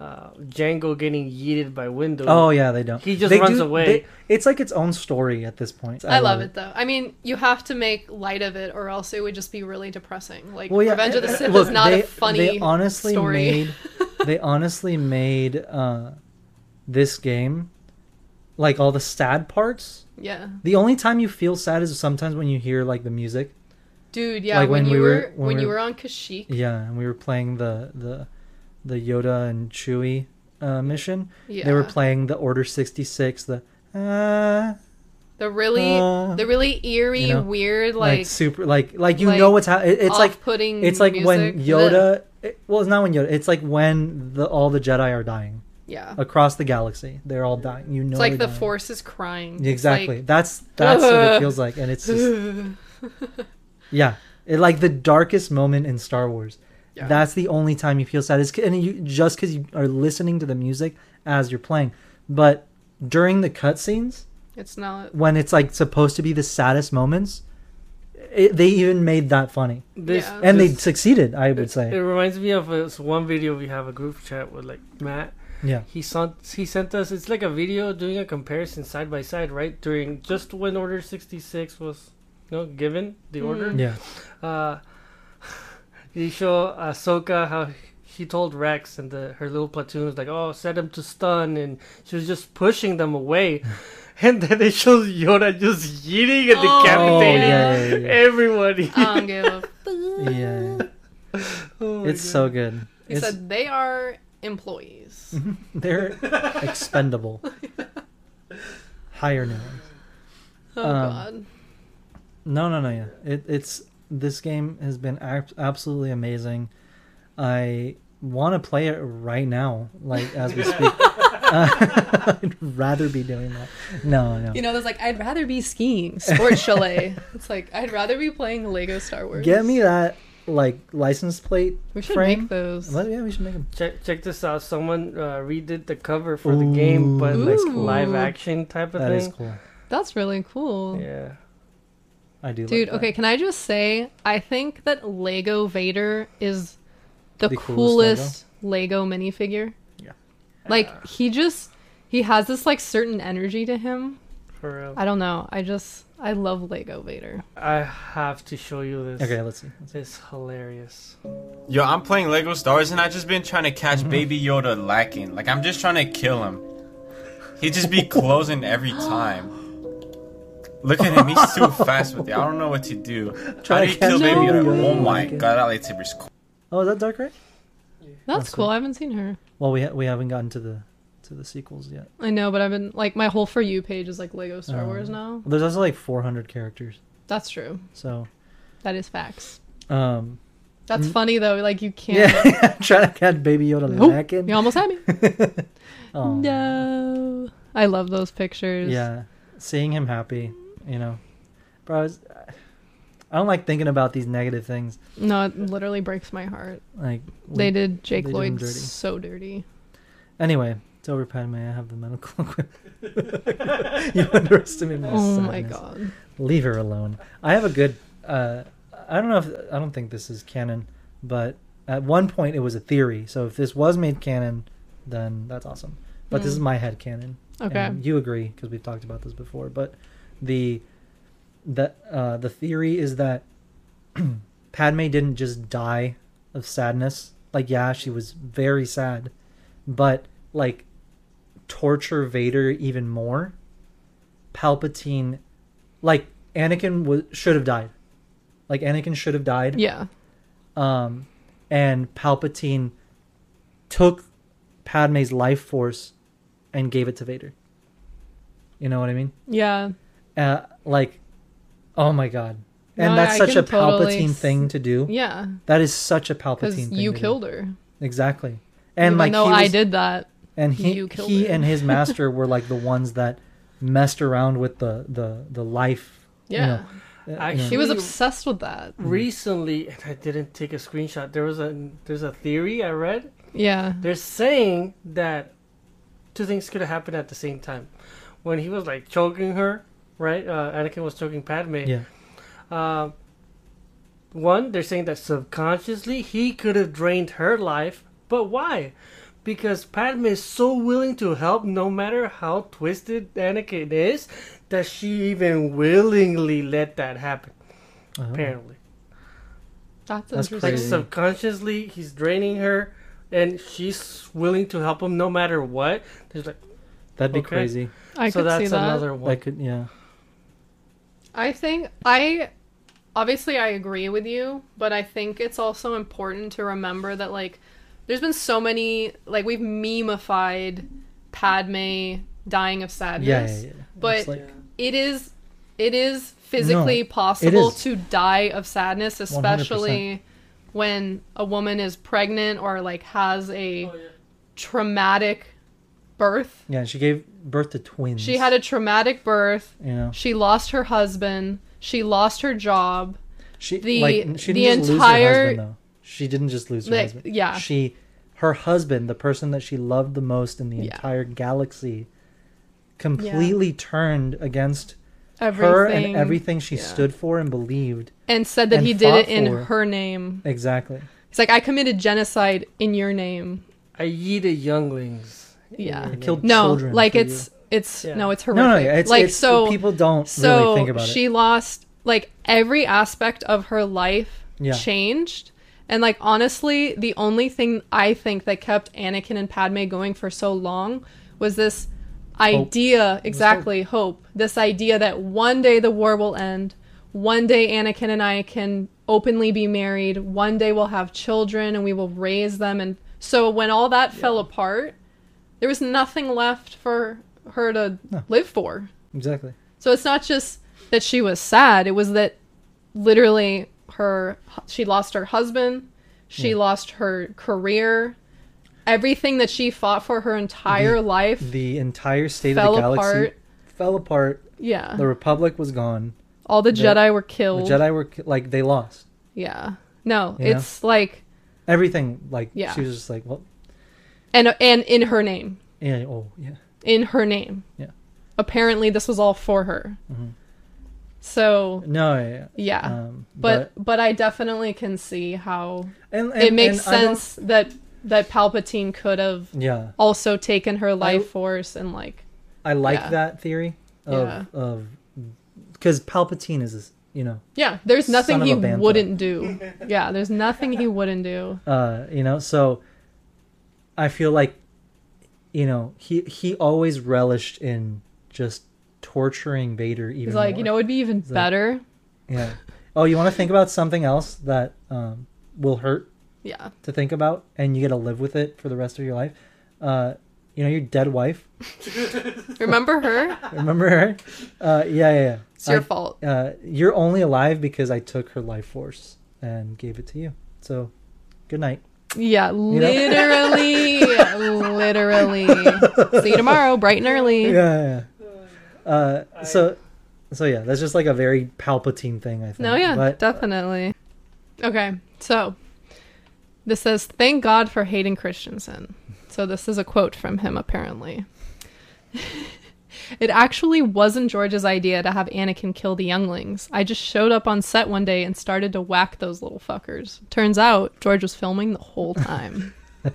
S3: uh, Jango getting yeeted by Windu.
S1: oh yeah, they don't.
S3: He just
S1: They
S3: runs
S1: do-
S3: away.
S1: they- it's like its own story at this point.
S2: I, love it. though. I mean, you have to make light of it, or else it would just be really depressing. Like
S1: Well, yeah,
S2: Revenge of the
S1: uh,
S2: Sith
S1: look,
S2: is not
S1: they,
S2: a funny
S1: They honestly
S2: story.
S1: made. They honestly made uh, this game, like all the sad parts.
S2: yeah,
S1: The only time you feel sad is sometimes when you hear like the music.
S2: dude. Yeah,
S1: Like
S2: when,
S1: when
S2: you
S1: we
S2: were,
S1: were- when
S2: when
S1: we
S2: you
S1: were-
S2: were on Kashyyyk.
S1: Yeah, and we were playing the the the Yoda and Chewie uh, mission.
S2: Yeah,
S1: They were playing the Order sixty six. The uh,
S2: the really,
S1: uh,
S2: the really eerie,
S1: you know,
S2: weird,
S1: like,
S2: like,
S1: super like like you
S2: like,
S1: know what's happening. It's like
S2: off-putting.
S1: it's like when. Yoda. It, well, it's not when Yoda. It's like when the all the Jedi are dying
S2: Yeah,
S1: across the galaxy. They're all dying. You know,
S2: it's like the
S1: dying.
S2: Force is crying.
S1: Exactly.
S2: like-
S1: that's that's what it feels like, and it's just yeah, it, like the darkest moment in Star Wars.
S2: Yeah.
S1: That's the only time you feel sad. Is and you just because you are listening to the music as you're playing, but during the cutscenes
S2: it's not.
S1: when it's like supposed to be the saddest moments, it, they even made that funny,
S3: This,
S2: Yeah.
S1: and they succeeded. I would say It
S3: reminds me of this one video we have a group chat with like Matt.
S1: yeah.
S3: He sent he sent us. It's like a video doing a comparison side by side, right? During just when Order sixty six was, you know, given the order.
S2: Mhm.
S1: Yeah.
S3: Uh, he show Ahsoka how she told Rex and the her little platoon was like, "Oh, set him to stun," and she was just pushing them away. And then it shows Yoda just yeeting and
S2: Oh,
S3: decapitating
S1: yeah, yeah, yeah.
S3: everybody.
S2: I don't give a.
S1: Yeah,
S3: Oh
S1: it's
S3: God.
S1: so good.
S2: He
S1: It's,
S2: said they are employees.
S1: they're expendable. Hire no one.
S2: Oh
S1: Um,
S2: god.
S1: No, no, no. Yeah, it, it's this game has been ab- absolutely amazing. I want to play it right now, like as we speak. Uh, I'd rather be doing that. No, no.
S2: You know, there's like I'd rather be skiing, sports chalet. It's like I'd rather be playing Lego Star Wars.
S1: Get me that like license plate
S2: We should
S1: frame.
S2: make those.
S1: Well, yeah, we should make them.
S3: Check check this out. Someone uh, redid the cover for the game, but like live action type of
S1: That is
S3: thing.
S1: That is cool.
S2: That's really cool.
S3: Yeah.
S1: I do.
S2: Dude,
S1: like
S2: okay, can I just say I think that Lego Vader is the,
S1: The coolest
S2: coolest, Lego. minifigure.
S1: Yeah.
S2: Like he just he has this like certain energy to him.
S3: For real.
S2: I don't know. I just I love Lego Vader.
S3: I have to show you this.
S1: Okay, let's see. Let's see.
S3: It's hilarious.
S5: Yo, I'm playing Lego Star Wars and I just been trying to catch
S1: Mm-hmm.
S5: Baby Yoda lacking. Like I'm just trying to kill him. He just be closing every time. Look at him, he's too fast with it. I don't know what to do. How
S1: Try
S5: do
S1: to
S5: you kill Baby
S1: Baby
S5: Yoda?
S1: Yoda
S5: Oh my
S1: lacking.
S5: god, that lightsaber's cool.
S1: Oh, is that Dark Rey?
S2: That's
S1: That's
S2: cool.
S1: sweet.
S2: I haven't seen her.
S1: Well, we ha- we haven't gotten to the to the sequels yet.
S2: I know, but I've been like my whole for you page is like Lego Star
S1: Oh.
S2: Wars now.
S1: There's also like 400 characters,
S2: That's true.
S1: so
S2: That is facts.
S1: um,
S2: That's
S1: Mm.
S2: funny though. Like you can't.
S1: yeah, trying to catch Baby Yoda
S2: Nope.
S1: lacking.
S2: You almost had me.
S1: Oh,
S2: No. I love those pictures.
S1: Yeah, seeing him happy, you know, bro. I, was, I don't like thinking about these negative things.
S2: No, it literally breaks my heart.
S1: Like
S2: They did Jake
S1: they did
S2: Lloyd
S1: dirty.
S2: so dirty.
S1: Anyway, it's over, Padme. I have the medical equipment. you underestimate my
S2: Oh my god.
S1: Leave her alone. I have a good. Uh, I don't know if I don't think this is canon, but at one point it was a theory. So if this was made canon, then that's awesome. But this
S2: Mm.
S1: is my head canon.
S2: Okay.
S1: And you agree because we've talked about this before. But the the uh, the theory is that Padme didn't just die of sadness. Like yeah, she was very sad, but like torture Vader even more. Palpatine, like Anakin was should have died. Like Anakin should have died
S2: Yeah.
S1: um, and Palpatine took Padme's life force and gave it to Vader. You know what I mean?
S2: Yeah.
S1: Uh, like, oh my god! And
S2: No,
S1: that's
S2: I
S1: such a
S2: can totally
S1: Palpatine
S2: s-
S1: thing to do.
S2: Yeah.
S1: That is such a Palpatine thing.
S2: you
S1: to
S2: killed
S1: do.
S2: her.
S1: exactly. And
S2: Even
S1: like
S2: though
S1: he
S2: I did that.
S1: and he
S2: you killed
S1: he
S2: her.
S1: and his master were like the ones that messed around with the the the life. you
S2: Yeah.
S1: know, uh, you know.
S3: Actually-
S2: he was obsessed with that.
S3: Recently, and I didn't take a screenshot. There was a there's a theory I read.
S2: Yeah.
S3: They're saying that two things could have happened at the same time. When he was like choking her, right? Uh, Anakin was choking Padme.
S1: yeah.
S3: Uh, one, they're saying that subconsciously he could have drained her life, but why? Because Padme is so willing to help, no matter how twisted Anakin is, that she even willingly let that happen.
S1: Oh.
S3: Apparently,
S2: That's,
S1: That's
S2: interesting.
S3: like
S1: Crazy.
S3: subconsciously, he's draining her, and she's willing to help him no matter what. There's like,
S1: That'd be
S3: Okay.
S1: crazy.
S3: so
S2: I could
S3: that's
S2: see that.
S3: another one.
S1: That could yeah.
S2: I think I obviously I agree with you, but I think it's also important to remember that like there's been so many like we've memeified Padme dying of sadness.
S1: Yeah, yeah, yeah.
S2: But
S1: It's like,
S2: it is it is physically
S1: No,
S2: possible
S1: is.
S2: to die of sadness, especially when a woman is pregnant or like has a oh, traumatic birth.
S1: yeah, she gave birth to twins.
S2: She had a traumatic birth.
S1: you know.
S2: She lost her husband. She lost her job.
S1: She
S2: The-
S1: like she
S2: the
S1: didn't just lose her
S2: entire-
S1: husband though. She didn't just lose her
S2: Like,
S1: husband.
S2: yeah.
S1: She her husband, the person that she loved the most in the
S2: Yeah.
S1: entire galaxy, completely turned against
S2: Everything.
S1: her and everything she
S2: yeah.
S1: stood for and believed.
S2: And said that
S1: and
S2: he did it in
S1: for.
S2: her name.
S1: Exactly.
S2: He's like, I committed genocide in your name.
S3: I yeeted younglings.
S2: Yeah.
S1: I killed
S2: No,
S1: children.
S2: like
S1: for
S2: it's it's
S3: Yeah.
S2: no, it's horrific.
S1: no, no, yeah, it's
S2: like
S1: it's,
S2: so
S1: people don't
S2: so
S1: really think about it.
S2: she
S1: it.
S2: lost like every aspect of her life
S1: Yeah.
S2: changed. And like honestly, the only thing I think that kept Anakin and Padme going for so long was this idea, exactly, hope. This idea that one day the war will end. One day Anakin and I can openly be married. One day we'll have children and we will raise them and so when all that fell apart, there was nothing left for her to
S1: No.
S2: live for.
S1: Exactly.
S2: So it's not just that she was sad, it was that literally her she lost her husband, she
S1: Yeah.
S2: lost her career, everything that she fought for her entire
S1: The-
S2: life
S1: The entire state of the galaxy
S2: apart.
S1: fell apart.
S2: Yeah.
S1: The Republic was gone.
S2: All the
S1: the-
S2: Jedi were
S1: The
S2: killed.
S1: Jedi were like they lost
S2: Yeah. No,
S1: You know?
S2: it's like
S1: everything. Like
S2: Yeah.
S1: she was just like, well,
S2: and and in her name.
S1: yeah, oh yeah,
S2: In her name.
S1: Yeah.
S2: Apparently this was all for her.
S1: Mm-hmm.
S2: So
S1: no, yeah.
S2: yeah.
S1: Um,
S2: but but I definitely can see how
S1: and, and,
S2: it makes sense that that Palpatine could have
S1: Yeah,
S2: also taken her life force and like
S1: I like
S2: Yeah.
S1: that theory of
S2: Yeah.
S1: of because Palpatine is you know
S2: yeah there's nothing he wouldn't do yeah there's nothing he wouldn't do
S1: uh you know so I feel like you know he he always relished in just torturing Vader even
S2: he's like
S1: more.
S2: you know it'd be even
S1: He's like-
S2: better
S1: yeah oh you want to think about something else that um will hurt
S2: yeah
S1: to think about and you get to live with it for the rest of your life uh you know your dead wife
S2: remember her
S1: remember her uh yeah yeah, yeah.
S2: it's your
S1: I-
S2: fault
S1: uh, you're only alive because I took her life force and gave it to you. So, good night.
S2: Yeah literally literally see you tomorrow bright and early
S1: Yeah. yeah. Uh, so, so yeah, that's just like a very Palpatine thing. I think.
S2: no yeah
S1: But
S2: definitely okay so this says thank god for Hayden Christensen so this is a quote from him apparently It actually wasn't George's idea to have Anakin kill the younglings. I just showed up on set one day and started to whack those little fuckers. Turns out George was filming the whole time.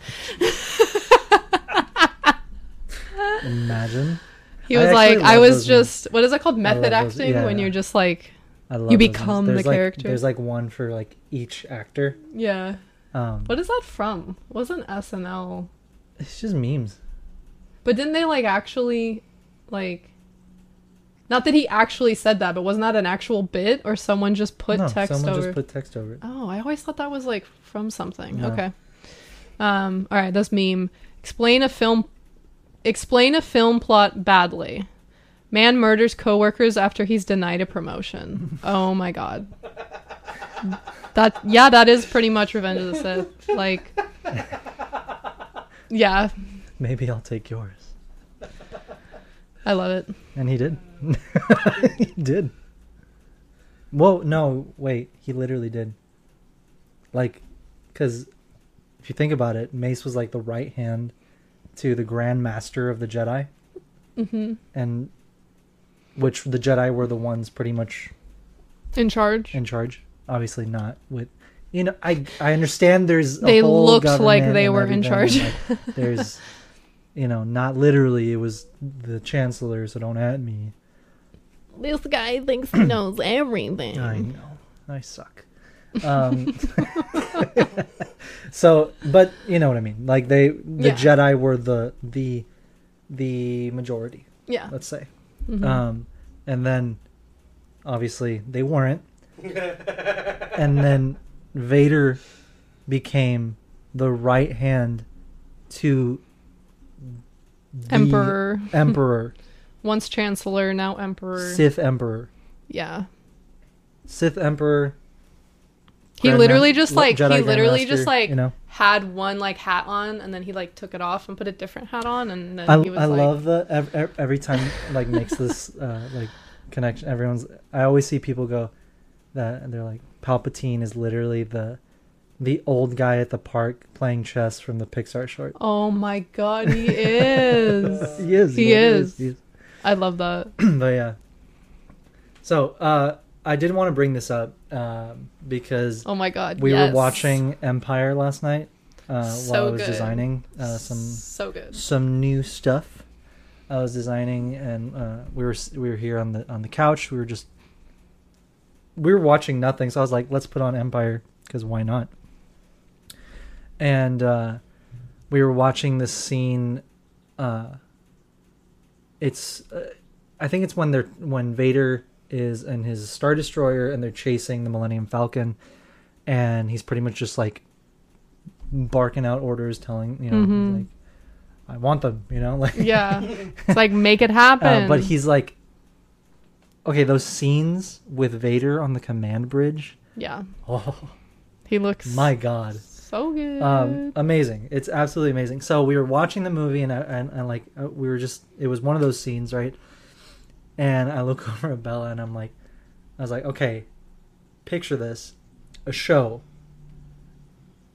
S1: Imagine.
S2: He was
S1: actually
S2: like, I was
S1: those
S2: just, what is that called? Method acting?
S1: yeah,
S2: when
S1: yeah.
S2: you're just like,
S1: I love
S2: You become the
S1: like-
S2: character.
S1: There's like one for like each actor.
S2: yeah.
S1: Um,
S2: What is that from? It wasn't SNL.
S1: it's just memes.
S2: But didn't they like actually, like, not that he actually said that, but wasn't that an actual bit or someone just put
S1: no,
S2: text
S1: someone
S2: over?
S1: Someone just put text over it.
S2: Oh, I always thought that was like from something.
S1: No.
S2: Okay. Um. All right. This meme. Explain a film. Explain a film plot badly. Man murders coworkers after he's denied a promotion. Oh my god. That yeah, that is pretty much Revenge of the Sith. Like. Yeah,
S1: Maybe I'll take yours.
S2: I love it.
S1: And he did. he did. Whoa, no, wait. He literally did. Like, because if you think about it, Mace was like the right hand to the Grand Master of the Jedi.
S2: hmm
S1: And which the Jedi were the ones pretty much
S2: In charge.
S1: in charge. Obviously, not with. You know, I I understand there's. A
S2: They looked like they were in charge.
S1: like, there's, you know, not literally. It was the chancellor, so don't at me.
S2: This guy thinks he knows everything.
S1: I know. I suck. Um, so, but you know what I mean. Like they, the
S2: Yeah.
S1: Jedi were the the the majority.
S2: Yeah.
S1: Let's say,
S2: Mhm.
S1: um, and then obviously they weren't, and then Vader became the right hand to
S2: Emperor.
S1: Emperor,
S2: Once Chancellor, now Emperor.
S1: Sith Emperor,
S2: Yeah.
S1: Sith Emperor.
S2: He
S1: Grand
S2: literally
S1: Ma-
S2: just like
S1: Jedi
S2: he literally just like
S1: you know.
S2: had one like hat on and then he like took it off and put a different hat on and then
S1: I,
S2: he was
S1: I
S2: like
S1: love the ev- ev- every time like makes this uh, like connection. Everyone's I always see people go that and they're like Palpatine is literally the the old guy at the park playing chess from the Pixar short.
S2: Oh my god, he is.
S1: He is.
S2: He
S1: literally
S2: is.
S1: He is.
S2: I love that.
S1: but yeah. So uh, I did want to bring this up um, because
S2: Oh my god.
S1: we
S2: yes.
S1: were watching Empire last night uh, while I was
S2: good.
S1: designing uh, some
S2: so good.
S1: some new stuff I was designing, and uh, we were we were here on the on the couch. We were just we were watching nothing, so I was like, let's put on Empire because why not? And uh, we were watching this scene. Uh, it's uh, I think it's when they're when Vader is in his Star Destroyer and they're chasing the Millennium Falcon, and he's pretty much just like barking out orders, telling you know
S2: Mhm.
S1: like I want them, you know, like
S2: Yeah. It's like make it happen.
S1: uh, but he's like, okay, those scenes with Vader on the command bridge.
S2: Yeah.
S1: Oh
S2: He looks
S1: my god,
S2: so good.
S1: um, amazing! It's absolutely amazing. So we were watching the movie, and and, and like uh, we were just, it was one of those scenes, right? And I look over at Bella, and I'm like, I was like, okay, picture this, a show.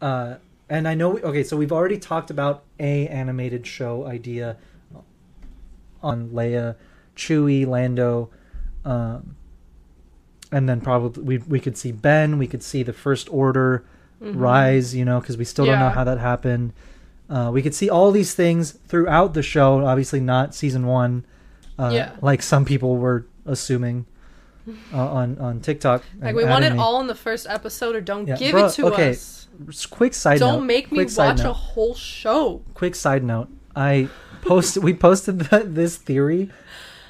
S1: Uh, and I know, we, okay, so we've already talked about a animated show idea on Leia, Chewie, Lando, um, and then probably we we could see Ben, we could see the First Order
S2: Mhm.
S1: rise, you know, because we still don't know how that happened. Uh, we could see all these things throughout the show. Obviously, not season one, uh,
S2: Yeah.
S1: like some people were assuming uh, on on TikTok.
S2: Like we want it all in the first episode or don't
S1: Yeah,
S2: give
S1: bro,
S2: it to
S1: okay,
S2: us.
S1: Quick side note.
S2: Don't make me watch a whole show.
S1: Quick side note. I posted. we posted the, this theory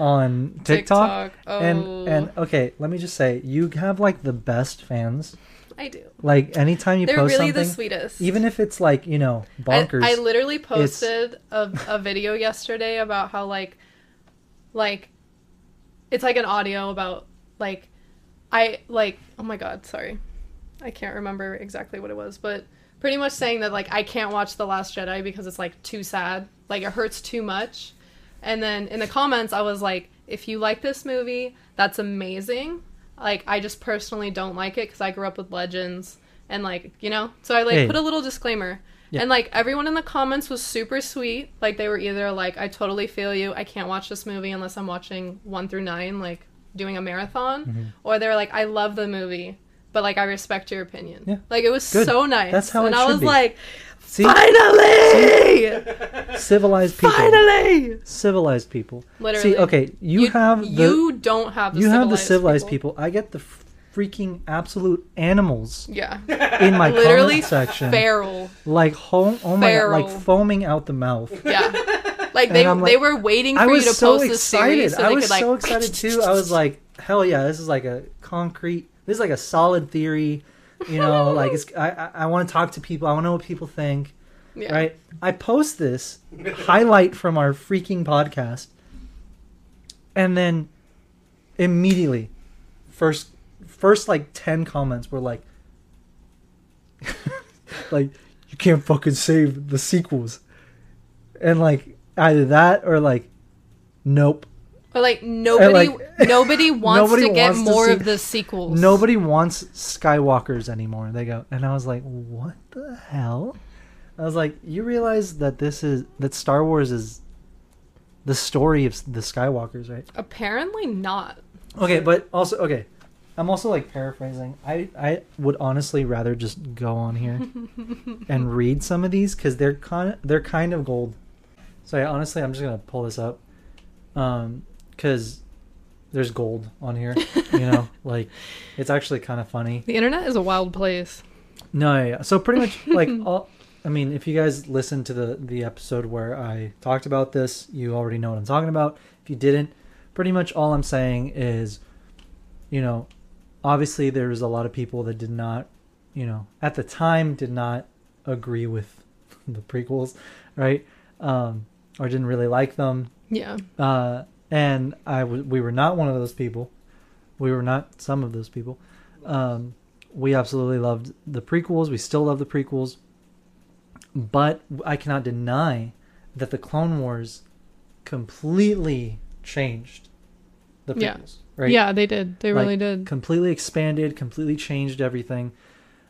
S1: on TikTok,
S2: Oh,
S1: and and okay, let me just say, you have like the best fans.
S2: I do.
S1: Like anytime you
S2: They're
S1: post
S2: really
S1: something,
S2: the sweetest.
S1: even if it's like you know bonkers.
S2: I, I literally posted a, a video yesterday about how like like it's like an audio about like I like oh my god, sorry. I can't remember exactly what it was, but pretty much saying that like I can't watch The Last Jedi because it's like too sad. Like it hurts too much. And then in the comments I was like if you like this movie, that's amazing. Like I just personally don't like it cuz I grew up with Legends and like, you know. So I like
S1: Hey.
S2: put a little disclaimer.
S1: Yeah.
S2: And like everyone in the comments was super sweet. Like they were either like, I totally feel you. I can't watch this movie unless I'm watching one through nine, like doing a marathon.
S1: Mm-hmm.
S2: Or they were like, I love the movie, but like I respect your opinion.
S1: Yeah.
S2: Like it was
S1: Good.
S2: so nice.
S1: That's how
S2: and
S1: it
S2: I
S1: should
S2: was
S1: be.
S2: like,
S1: See,
S2: finally!
S1: civilized people.
S2: Finally!
S1: Civilized people.
S2: Literally.
S1: See, okay, you, have the
S2: you don't have the
S1: you have the
S2: civilized
S1: civilized people. I get the freaking absolute animals
S2: Yeah.
S1: in my
S2: Literally
S1: comment section,
S2: feral.
S1: like home. Oh my god, like foaming out the mouth.
S2: Yeah. Like they
S1: like,
S2: they were waiting for
S1: I
S2: you to
S1: so
S2: post this
S1: excited.
S2: series so
S1: I was
S2: could like
S1: so excited too. I was like, hell yeah, this is like a concrete. This is like a solid theory. You know, like it's. I I, want to talk to people. I want to know what people think.
S2: yeah.
S1: Right. I post this highlight from our freaking podcast, and then immediately, first first like ten comments were like, like you can't fucking save the sequels, and like either that or like, nope.
S2: Or like nobody
S1: like-
S2: nobody wants
S1: Nobody
S2: to get
S1: wants to
S2: more
S1: see-
S2: of the sequels.
S1: Nobody wants Skywalkers anymore. They go, and I was like, what the hell? I was like, you realize that this is that Star Wars is the story of the Skywalkers, right?
S2: Apparently not.
S1: Okay, but also okay. I'm also like paraphrasing. I I would honestly rather just go on here and read some of these because they're kind they're kind of gold. So yeah, honestly, I'm just gonna pull this up, um, because there's gold on here. You know, like it's actually kind of funny.
S2: The internet is a wild place.
S1: No, yeah. So pretty much like all. I mean, if you guys listened to the the episode where I talked about this, you already know what I'm talking about. If you didn't, pretty much all I'm saying is, you know, obviously there was a lot of people that did not, you know, at the time did not agree with the prequels, right? Um, or didn't really like them.
S2: Yeah.
S1: Uh, and I w- we were not one of those people. We were not some of those people. Um, we absolutely loved the prequels. We still love the prequels. But I cannot deny that the Clone Wars completely changed the
S2: Yeah.
S1: prequels. Right?
S2: Yeah, they did. They
S1: Like,
S2: really did.
S1: completely expanded, completely changed everything.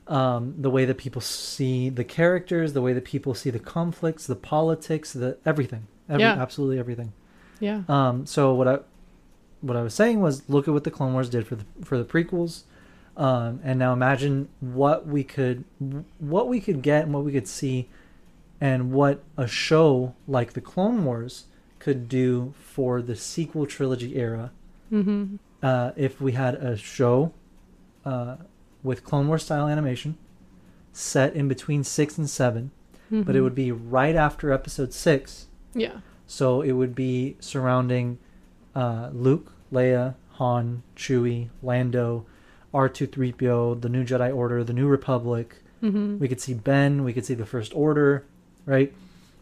S1: Um, the way that people see the characters, the way that people see the conflicts, the politics, the everything, every,
S2: Yeah.
S1: absolutely everything.
S2: Yeah.
S1: Um, so what I what I was saying was, look at what the Clone Wars did for the for the prequels, um, and now imagine what we could what we could get and what we could see, and what a show like the Clone Wars could do for the sequel trilogy era
S2: Mm-hmm.
S1: uh, if we had a show uh, with Clone Wars style animation set in between six and 7 but it would be right after episode six.
S2: Mm-hmm. Yeah.
S1: So it would be surrounding uh, Luke, Leia, Han, Chewie, Lando, R2-3PO, the New Jedi Order, the New Republic.
S2: Mm-hmm.
S1: We could see Ben. We could see the First Order, right?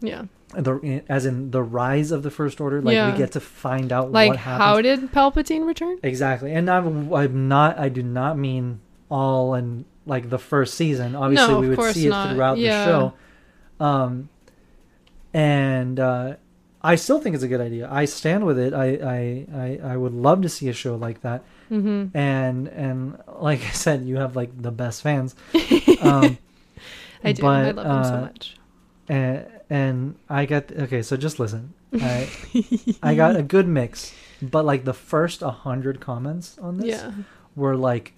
S2: Yeah.
S1: The, as in the rise of the First Order. Like
S2: Yeah.
S1: we get to find out
S2: Like, how did Palpatine return?
S1: Exactly, and I'm, I'm not. I do not mean all in like the first season. Obviously,
S2: No,
S1: we would see it
S2: not.
S1: throughout
S2: Yeah.
S1: the show. Um, and uh, I still think it's a good idea. I stand with it. I, I, I, I would love to see a show like that.
S2: Mm-hmm.
S1: And and like I said, you have like the best fans. Um,
S2: I do. I
S1: but,
S2: love them so
S1: uh,
S2: much.
S1: and and I got okay. So just listen. I I got a good mix, but like the first hundred comments on this
S2: Yeah.
S1: were like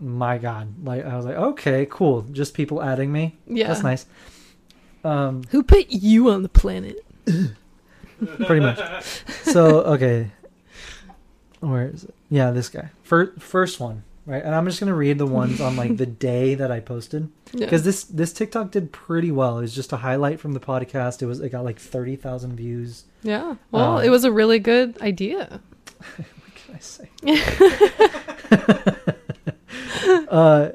S1: my god like i was like okay cool just people adding me
S2: Yeah.
S1: that's nice um
S2: Who put you on the planet?
S1: pretty much. So okay. Where is it? Yeah this guy. First first one right? And i'm just gonna read the ones on like the day that i posted.
S2: Yeah.
S1: because this this tiktok did pretty well. It was just a highlight from the podcast. It was it got like 30000 views.
S2: Yeah. Well,
S1: uh,
S2: it was a really good idea.
S1: what can i say? Uh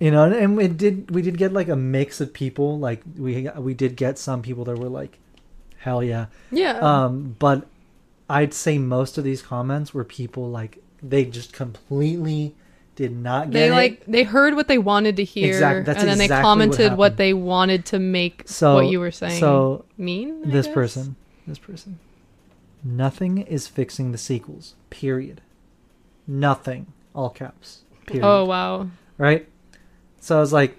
S1: you know and, and we did we did get like a mix of people. Like we we did get some people that were like hell yeah
S2: Yeah.
S1: um but i'd say most of these comments were people like they just completely did not get
S2: they
S1: it.
S2: like they heard what they wanted to hear
S1: Exact- that's
S2: and then
S1: exactly
S2: they commented what,
S1: happened.
S2: they wanted to make
S1: So-
S2: what you were saying
S1: so
S2: mean I
S1: this
S2: guess?
S1: person this person nothing is fixing the sequels period nothing all caps period
S2: oh wow
S1: right? So I was like,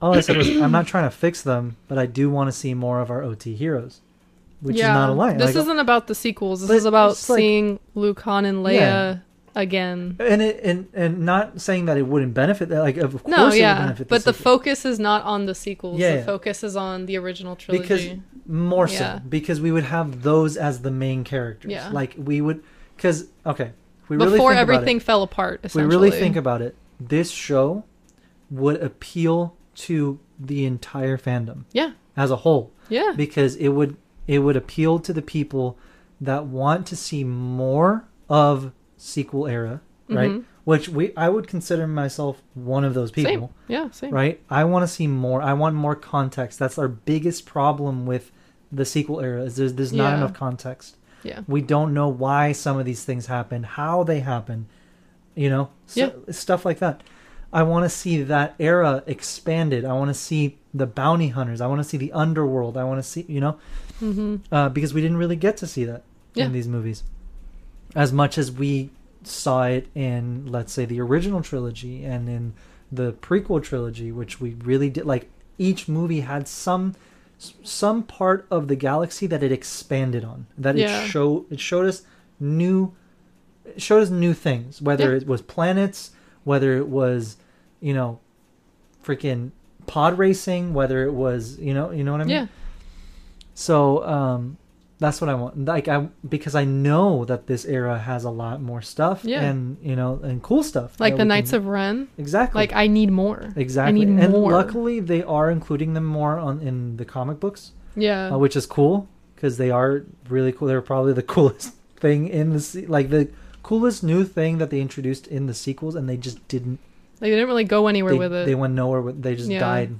S1: all I said was I'm not trying to fix them, but I do want to see more of our OT heroes, which is not a lie.
S2: This
S1: Like,
S2: isn't about the sequels. This is about
S1: it's like-
S2: seeing Luke, Han, and Leia
S1: Yeah.
S2: again.
S1: and it, and and not saying that it wouldn't benefit. That. Like of course
S2: No,
S1: it would
S2: yeah,
S1: benefit.
S2: but the
S1: sequel.
S2: focus is not on the sequels.
S1: Yeah,
S2: the
S1: yeah.
S2: focus is on the original trilogy.
S1: because more so
S2: Yeah.
S1: because we would have those as the main characters.
S2: Yeah.
S1: like we would because okay, we really
S2: Before
S1: about it-
S2: everything fell apart,
S1: we really think about it, this show would appeal to the entire fandom
S2: yeah,
S1: as a whole
S2: yeah,
S1: because it would it would appeal to the people that want to see more of sequel era, right?
S2: Mhm.
S1: Which we I would consider myself one of those people,
S2: same. Yeah, same.
S1: right? I want to see more. I want more context. That's our biggest problem with the sequel era is there's, there's not
S2: Yeah.
S1: enough context.
S2: Yeah,
S1: We don't know why some of these things happen, how they happen, you know, so, stuff like that. I want to see that era expanded. I want to see the bounty hunters. I want to see the underworld. I want to see, you know,
S2: hmm
S1: uh, because we didn't really get to see that
S2: Yeah.
S1: in these movies as much as we saw it in, let's say, the original trilogy and in the prequel trilogy, which we really did. Like each movie had some some part of the galaxy that it expanded on that
S2: Yeah.
S1: it show it showed us new it showed us new things whether
S2: Yeah.
S1: it was planets whether it was you know freaking pod racing whether it was you know you know what i mean
S2: yeah,
S1: so um, that's what I want. Like I because I know that this era has a lot more stuff.
S2: Yeah.
S1: And you know and cool stuff.
S2: like the Knights
S1: can-
S2: of Ren.
S1: exactly
S2: Like I need more.
S1: exactly.
S2: I need
S1: and
S2: more.
S1: luckily they are including them more on in the comic books,
S2: yeah,
S1: uh, which is cool because they are really cool. They're probably the coolest thing in the se- like the coolest new thing that they introduced in the sequels, and they just didn't.
S2: they didn't really go anywhere
S1: They,
S2: with it.
S1: they went nowhere. With, they just
S2: Yeah.
S1: died.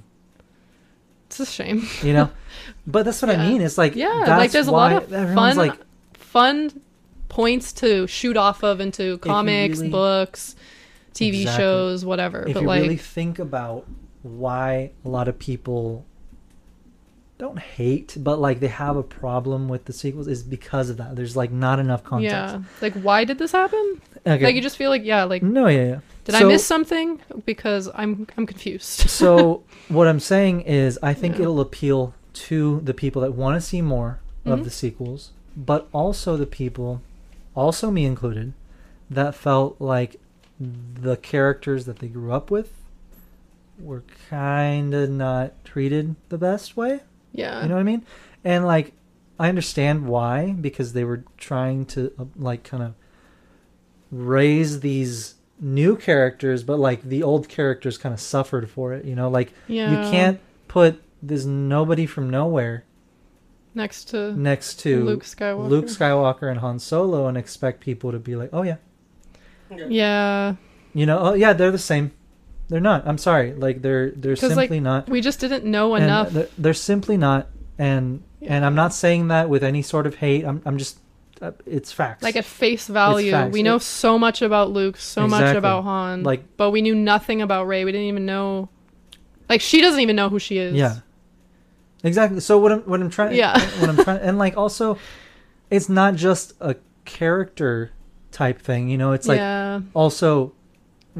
S2: It's a shame.
S1: You know. but that's what I mean. It's like
S2: Yeah,
S1: that's
S2: like there's a lot of fun,
S1: like
S2: fun points to shoot off of into comics,
S1: really-
S2: books, TV
S1: Exactly.
S2: shows, whatever.
S1: if
S2: but
S1: you
S2: like,
S1: really think about why a lot of people don't hate but like they have a problem with the sequels is because of that there's like not enough context
S2: yeah, like why did this happen?
S1: okay
S2: Like you just feel like yeah, like
S1: no yeah yeah
S2: did I miss something? Because I'm I'm confused.
S1: so what i'm saying is i think
S2: Yeah.
S1: it'll appeal to the people that want to see more of
S2: Mhm.
S1: the sequels but also the people also me included that felt like the characters that they grew up with were kind of not treated the best way
S2: yeah,
S1: You know what I mean? And like, I understand why because they were trying to uh, like kind of raise these new characters, but like the old characters kind of suffered for it. You know, like
S2: yeah.
S1: you can't put this nobody from nowhere
S2: next to
S1: next to
S2: Luke Skywalker.
S1: Luke Skywalker and Han Solo and expect people to be like, oh yeah,
S2: Yeah,
S1: you know, oh yeah, they're the same. They're not. I'm sorry. Like they're they're
S2: 'Cause, like,
S1: simply not.
S2: we just didn't know enough.
S1: They're, they're simply not. And and I'm not saying that with any sort of hate. I'm I'm just uh, it's facts.
S2: like at face value, we know
S1: It-
S2: so much about Luke, so much about Han,
S1: Like-
S2: but we knew nothing about Rey. We didn't even know, like she doesn't even know who she is.
S1: yeah. Exactly. So what I'm what I'm trying
S2: Yeah.
S1: what I'm trying and like also it's not just a character type thing, you know, it's like
S2: yeah,
S1: also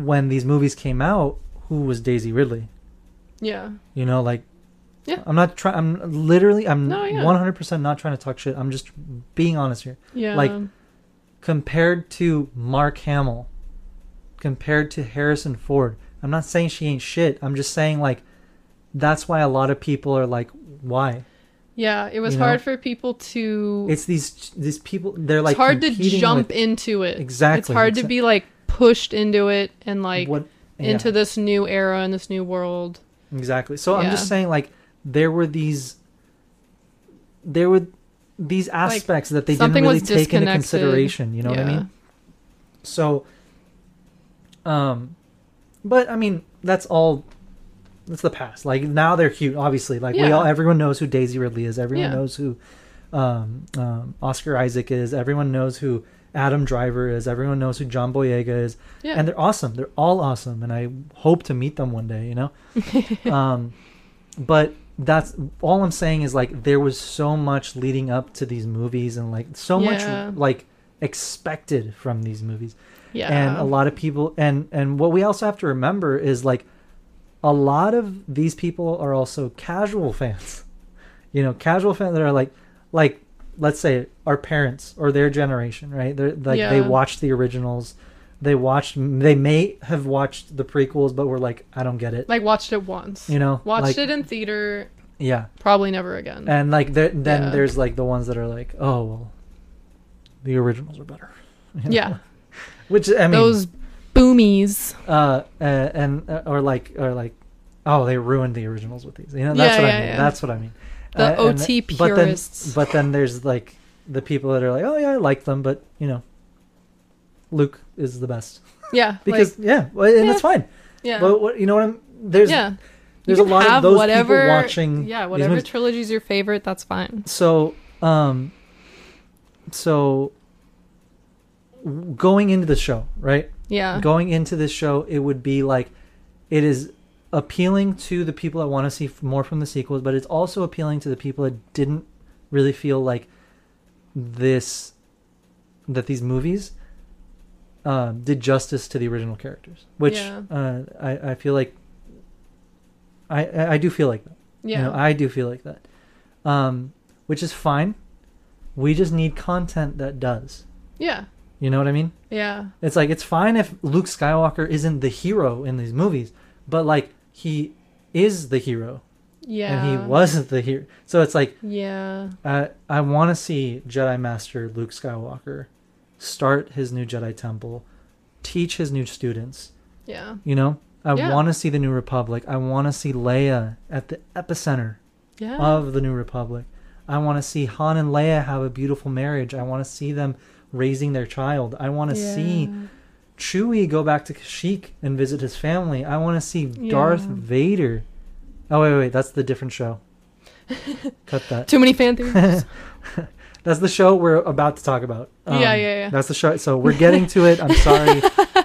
S1: when these movies came out, who was Daisy Ridley?
S2: yeah,
S1: You know, like
S2: Yeah.
S1: I'm not trying I'm literally I'm
S2: No, yeah.
S1: 100% not trying to talk shit. I'm just being honest here.
S2: yeah.
S1: Like, compared to Mark Hamill, compared to Harrison Ford. I'm not saying she ain't shit. I'm just saying like that's why a lot of people are like, why?
S2: yeah, it was
S1: you know?
S2: hard for people to.
S1: It's these these people. They're like
S2: it's hard to jump
S1: with
S2: into it.
S1: Exactly,
S2: It's hard to be like pushed into it and like
S1: what
S2: into this new era and this new world.
S1: exactly. So I'm just saying like there were these there were these aspects that they didn't really take into consideration. You know what I
S2: Yeah.
S1: mean? So, um, but I mean that's all. That's the past. Like now they're cute. Obviously, like we all everyone knows who Daisy Ridley is. Everyone
S2: Yeah.
S1: knows who um, um, Oscar Isaac is. Everyone knows who Adam Driver is. Everyone knows who John Boyega is.
S2: Yeah.
S1: And they're awesome. They're all awesome, and I hope to meet them one day. You know. um, but that's all I'm saying is like there was so much leading up to these movies, and like so
S2: Yeah.
S1: much like expected from these movies
S2: yeah.
S1: and a lot of people and and what we also have to remember is like a lot of these people are also casual fans. You know, casual fans that are like, like let's say our parents or their generation, right? They're like they watched the originals. They watched. They may have watched the prequels, but were like, I don't get it.
S2: Like watched it once.
S1: You know,
S2: Watched
S1: like,
S2: it in theater,
S1: Yeah,
S2: probably never again.
S1: and like there, then
S2: Yeah.
S1: there's like the ones that are like, oh well, the originals are better. You know?
S2: yeah.
S1: which I mean,
S2: Those boomies.
S1: uh, uh and uh, or like or like oh they ruined the originals with these you know that's
S2: Yeah,
S1: what
S2: yeah,
S1: i mean
S2: yeah.
S1: that's what i mean
S2: The
S1: Uh, and-
S2: OT
S1: but then
S2: purists.
S1: but then there's like the people that are like oh yeah i like them but you know luke is the best
S2: Yeah.
S1: because
S2: like,
S1: yeah well, and that's fine
S2: yeah.
S1: but what you know what i'm there's
S2: yeah.
S1: there's a lot of those
S2: whatever,
S1: people watching
S2: Yeah, whatever trilogy's your favorite, that's fine.
S1: so um so going into the show right
S2: Yeah.
S1: going into this show, it would be like it is appealing to the people that want to see more from the sequels, but it's also appealing to the people that didn't really feel like this that these movies uh, did justice to the original characters, which
S2: Yeah.
S1: uh, I I feel like I I do feel like that.
S2: yeah.
S1: You know, I do feel like that, um, which is fine. We just need content that does.
S2: yeah.
S1: You know what I mean?
S2: Yeah.
S1: It's like it's fine if Luke Skywalker isn't the hero in these movies, but like he is the hero
S2: Yeah.
S1: and he wasn't the hero. So it's like
S2: Yeah.
S1: uh, I want to see Jedi Master Luke Skywalker start his new Jedi temple, teach his new students.
S2: Yeah.
S1: You know, I
S2: Yeah.
S1: want to see the New Republic. I want to see Leia at the epicenter
S2: Yeah.
S1: of the New Republic. I want to see Han and Leia have a beautiful marriage. I want to see them raising their child. I want to see
S2: Yeah.
S1: Chewie go back to Kashyyyk and visit his family. I want to see Darth Vader. Oh wait, wait, that's the different show. Cut that.
S2: Too many fan theories.
S1: That's the show we're about to talk about. Um,
S2: Yeah, yeah, yeah.
S1: That's the show. So we're getting to it. I'm sorry.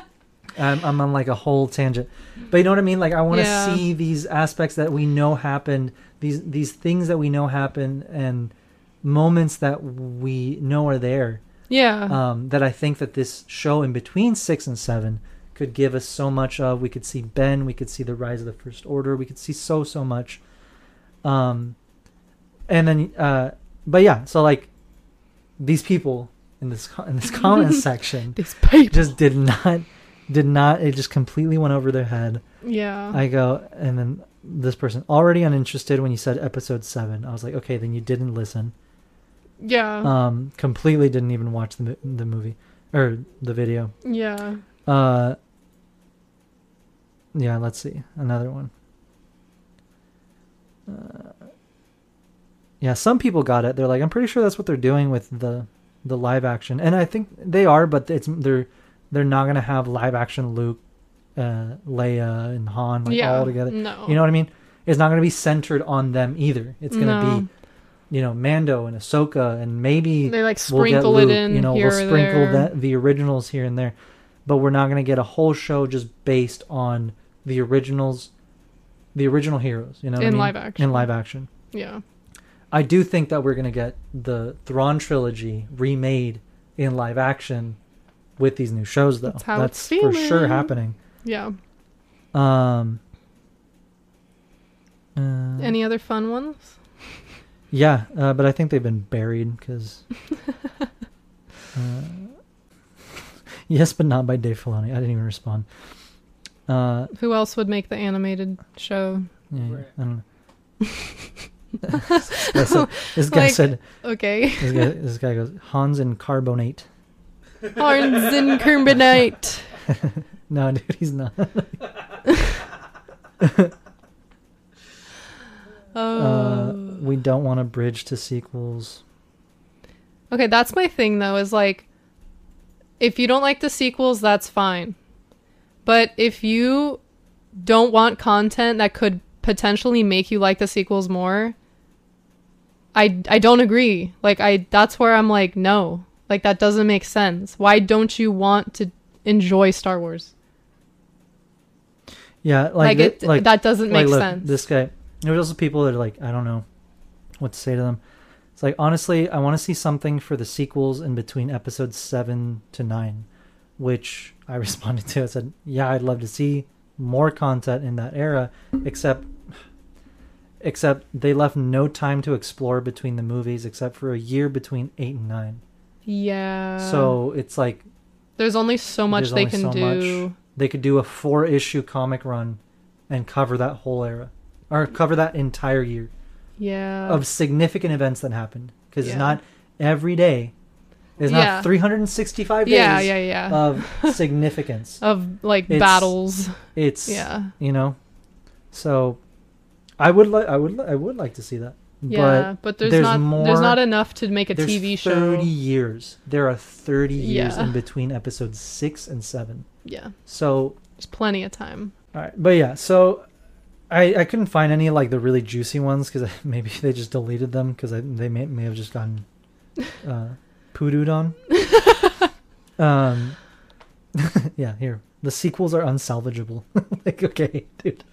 S1: I'm, I'm on like a whole tangent, but you know what I mean. Like I want to
S2: Yeah.
S1: see these aspects that we know happened. These these things that we know happen and moments that we know are there.
S2: Yeah.
S1: um, that I think that this show in between six and seven could give us so much of. We could see Ben, we could see the rise of the First Order, we could see so so much. Um, and then, uh, but yeah, so like these people in this in this comment section just did not did not it just completely went over their head.
S2: yeah.
S1: I go and then this person already uninterested when you said episode seven. I was like, okay, then you didn't listen
S2: yeah.
S1: um completely didn't even watch the the movie or the video
S2: yeah.
S1: uh yeah let's see another one uh, yeah some people got it they're like i'm pretty sure that's what they're doing with the the live action and i think they are but it's they're they're not gonna have live action luke uh leia and han like
S2: yeah.
S1: all together
S2: No.
S1: you know what i mean it's not gonna be centered on them either it's gonna
S2: No.
S1: be you know Mando and Ahsoka and maybe
S2: They like
S1: we'll get
S2: sprinkle it in
S1: You know, we'll sprinkle that the originals here and there, but we're not going to get a whole show just based on the originals, the original heroes. You know, what I
S2: In
S1: mean?
S2: live action.
S1: In live action,
S2: Yeah.
S1: I do think that we're going to get the Thrawn trilogy remade in live action with these new shows, though.
S2: That's how it's
S1: for sure happening.
S2: Yeah.
S1: Um. uh,
S2: Any other fun ones?
S1: Yeah, uh, but I think they've been buried because. uh, yes, but not by Dave Filoni. I didn't even respond. Uh,
S2: Who else would make the animated show?
S1: yeah,
S3: Right.
S1: I don't know. this guy said, this guy,
S2: Like-
S1: said
S2: Okay.
S1: this, guy, this guy goes Hans and carbonite.
S2: Hans and carbonite.
S1: No, dude, he's not.
S2: Oh.
S1: Uh, we don't want to bridge to sequels.
S2: Okay, that's my thing though, is like if you don't like the sequels, that's fine. But if you don't want content that could potentially make you like the sequels more, I I don't agree. Like I that's where I'm like, no. Like that doesn't make sense. Why don't you want to enjoy Star Wars?
S1: Yeah, like
S2: Like, it
S1: like
S2: that doesn't
S1: like,
S2: make
S1: look,
S2: sense.
S1: This guy, there's also people that are like, I don't know what to say to them. It's like honestly, I want to see something for the sequels in between episodes seven to nine, which I responded to. I said, yeah, I'd love to see more content in that era, except except they left no time to explore between the movies except for a year between 8 and 9.
S2: Yeah.
S1: so it's like
S2: there's only so much they can
S1: so
S2: do.
S1: much. they could do a four issue comic run and cover that whole era or cover that entire year
S2: Yeah.
S1: of significant events that happened because
S2: Yeah.
S1: it's not every day it's
S2: Yeah.
S1: not 365 days
S2: yeah, yeah, yeah.
S1: of significance
S2: of like
S1: it's-
S2: battles.
S1: it's
S2: Yeah.
S1: you know so i would like i would li- i would like to see that
S2: Yeah, but, there's,
S1: there's
S2: not
S1: more-
S2: there's not enough to make a
S1: there's
S2: TV
S1: 30
S2: show.
S1: years there are 30 years
S2: Yeah.
S1: in between episodes 6 and 7
S2: Yeah.
S1: so
S2: There's plenty of time.
S1: All right, but yeah, so I I couldn't find any like the really juicy ones because maybe they just deleted them because they may may have just gotten uh, poodooed on. um, yeah, here the sequels are unsalvageable. like, okay, dude.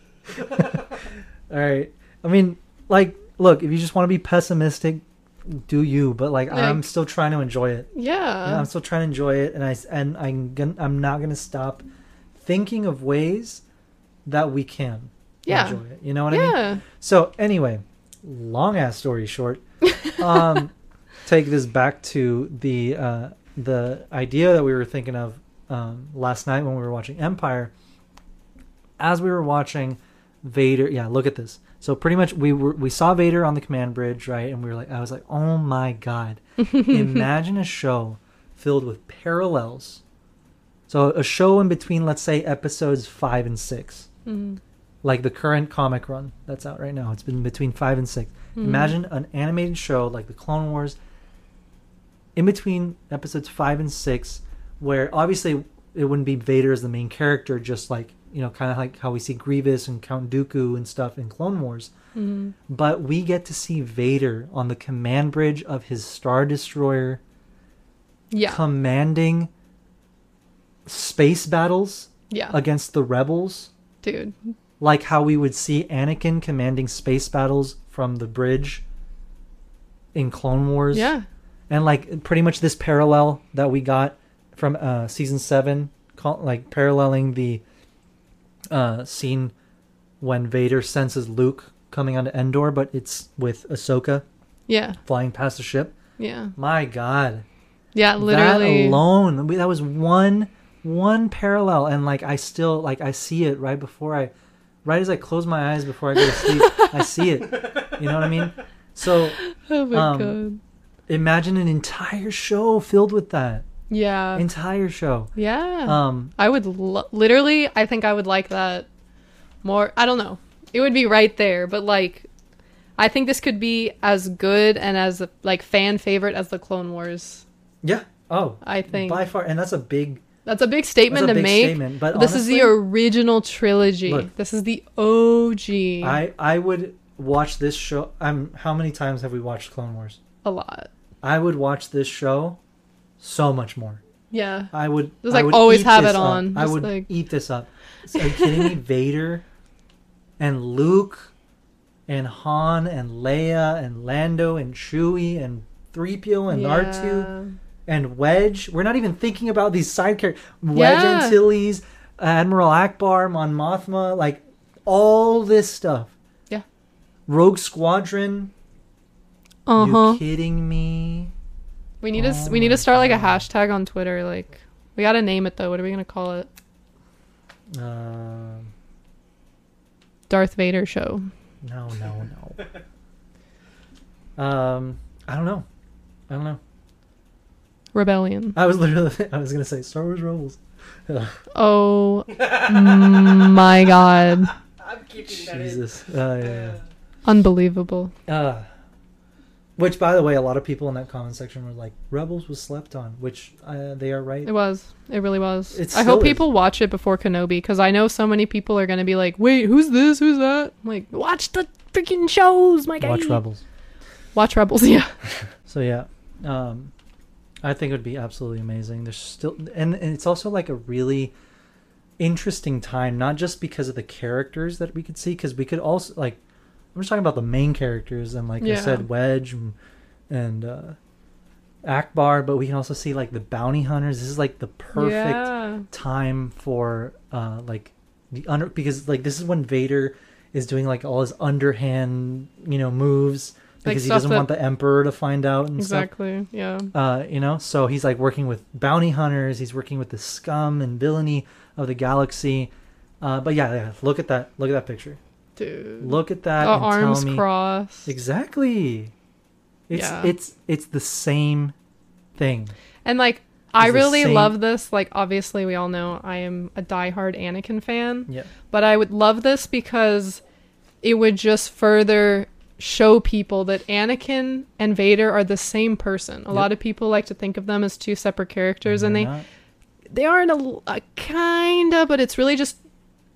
S1: All right, I mean, like, look, if you just want to be pessimistic, do you? But like, I'm still trying to enjoy it.
S2: Yeah.
S1: Yeah, I'm still trying to enjoy it, and I and I'm gonna, I'm not gonna stop thinking of ways that we can
S2: Yeah.
S1: enjoy it. You know what
S2: yeah.
S1: I mean? So anyway, long ass story short, um, take this back to the uh, the idea that we were thinking of um, last night when we were watching Empire. As we were watching Vader, yeah, look at this. So pretty much we were we saw Vader on the command bridge, right? And we were like, I was like, oh my god, imagine a show filled with parallels. So a show in between, let's say, episodes five and six
S2: Mhm.
S1: Like the current comic run that's out right now. It's been between five and 6
S2: Mhm.
S1: Imagine an animated show like the Clone Wars, in between episodes five and six, where obviously it wouldn't be Vader as the main character, just like you know, kind of like how we see Grievous and Count Dooku and stuff in Clone Wars.
S2: Mhm.
S1: But we get to see Vader on the command bridge of his Star Destroyer,
S2: Yeah.
S1: commanding space battles
S2: yeah.
S1: against the rebels.
S2: Dude.
S1: Like how we would see Anakin commanding space battles from the bridge in Clone Wars.
S2: Yeah.
S1: And like pretty much this parallel that we got from uh season 7 call, like paralleling the uh scene when Vader senses Luke coming onto Endor but it's with Ahsoka
S2: Yeah.
S1: flying past the ship.
S2: Yeah.
S1: My god.
S2: Yeah. Literally.
S1: That alone, that was one one parallel, and like I still like I see it right before I, right as I close my eyes before I go to sleep, I see it. You know what I mean? So
S2: Oh my
S1: um,
S2: god.
S1: imagine an entire show filled with that
S2: Yeah.
S1: entire show.
S2: yeah.
S1: Um,
S2: I would lo- literally. I think I would like that more. I don't know. It would be right there, but like, I think this could be as good and as like fan favorite as the Clone Wars.
S1: yeah. Oh,
S2: I think
S1: by far, and that's a big.
S2: That's a big statement
S1: a
S2: to
S1: big
S2: make.
S1: statement, but
S2: this is the original trilogy.
S1: Look.
S2: this is the OG.
S1: I I would watch this show. I'm. How many times have we watched Clone Wars?
S2: a lot.
S1: I would watch this show so much more.
S2: Yeah.
S1: I would
S2: Just,
S1: I
S2: like,
S1: would
S2: always have it on.
S1: I would
S2: like-
S1: eat this up. Are you kidding me? Vader and Luke and Han and Leia and Lando and Chewie and 3PO and R2
S2: Yeah.
S1: And Wedge. We're not even thinking about these side characters. Wedge
S2: Yeah.
S1: Antilles, Admiral Ackbar, Mon Mothma, like all this stuff.
S2: Yeah.
S1: Rogue Squadron.
S2: Uh huh.
S1: You kidding me?
S2: We need to
S1: Oh
S2: we need to start like a hashtag on Twitter. Like we gotta name it though. What are we gonna call it?
S1: Um,
S2: Darth Vader show.
S1: No, no, no. um, I don't know. I don't know.
S2: Rebellion.
S1: I was literally, I was gonna say Star Wars Rebels.
S2: Oh my god.
S3: I'm keeping
S1: Jesus. Uh, yeah,
S2: Unbelievable.
S1: yeah. Uh, which, by the way, a lot of people in that comment section were like, "Rebels was slept on," which uh, they are right.
S2: It was. It really was.
S1: It
S2: I hope
S1: is.
S2: people watch it before Kenobi because I know so many people are gonna be like, "Wait, who's this? Who's that?" I'm like, watch the freaking shows, my guy.
S1: Watch Rebels.
S2: Watch Rebels. Yeah.
S1: So yeah, um, I think it would be absolutely amazing. There's still, and, and it's also like a really interesting time, not just because of the characters that we could see, because we could also like, I'm just talking about the main characters, and like I said, Wedge and, and uh, Ackbar, but we can also see like the bounty hunters. This is like the perfect
S2: Yeah.
S1: time for uh, like the under because like this is when Vader is doing like all his underhand you know moves
S2: Like
S1: because he doesn't
S2: that-
S1: want the Emperor to find out and stuff.
S2: Exactly. Yeah.
S1: Uh, you know, so he's like working with bounty hunters. He's working with the scum and villainy of the galaxy. Uh, but yeah, yeah, look at that. Look at that picture.
S2: Dude.
S1: Look at that. And
S2: arms
S1: tell me
S2: crossed.
S1: exactly. It's
S2: Yeah.
S1: it's it's the same thing.
S2: And like I
S1: It's the
S2: really
S1: same-
S2: love this. Like obviously we all know I am a diehard Anakin fan.
S1: Yeah.
S2: But I would love this because it would just further show people that Anakin and Vader are the same person. A
S1: Yep.
S2: lot of people like to think of them as two separate characters and they
S1: not-
S2: they are in a, a kinda, but it's really just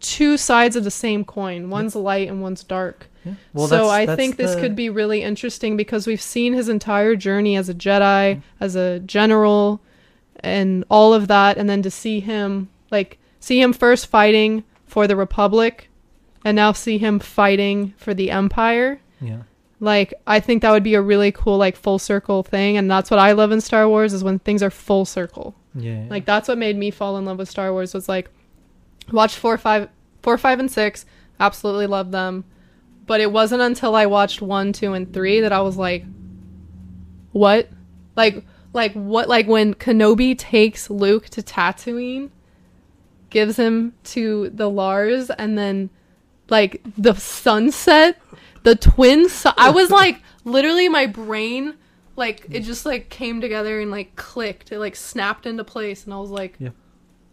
S2: two sides of the same coin. One's light and one's dark.
S1: yeah. Well,
S2: so
S1: that's-
S2: I
S1: that's
S2: think this
S1: the-
S2: could be really interesting because we've seen his entire journey as a Jedi, mm-hmm. as a general, and all of that, and then to see him like see him first fighting for the Republic, and now see him fighting for the Empire.
S1: Yeah.
S2: Like I think that would be a really cool like full circle thing, and that's what I love in Star Wars is when things are full circle.
S1: Yeah. yeah.
S2: Like that's what made me fall in love with Star Wars was like watch four, five, four, five, and six. Absolutely love them, but it wasn't until I watched one, two, and three that I was like, what? Like, like what? Like when Kenobi takes Luke to Tatooine, gives him to the Lars, and then like the sunset, the twin. Su- I was like, literally, my brain, like it just like came together and like clicked. It like snapped into place, and I was like,
S1: Yeah.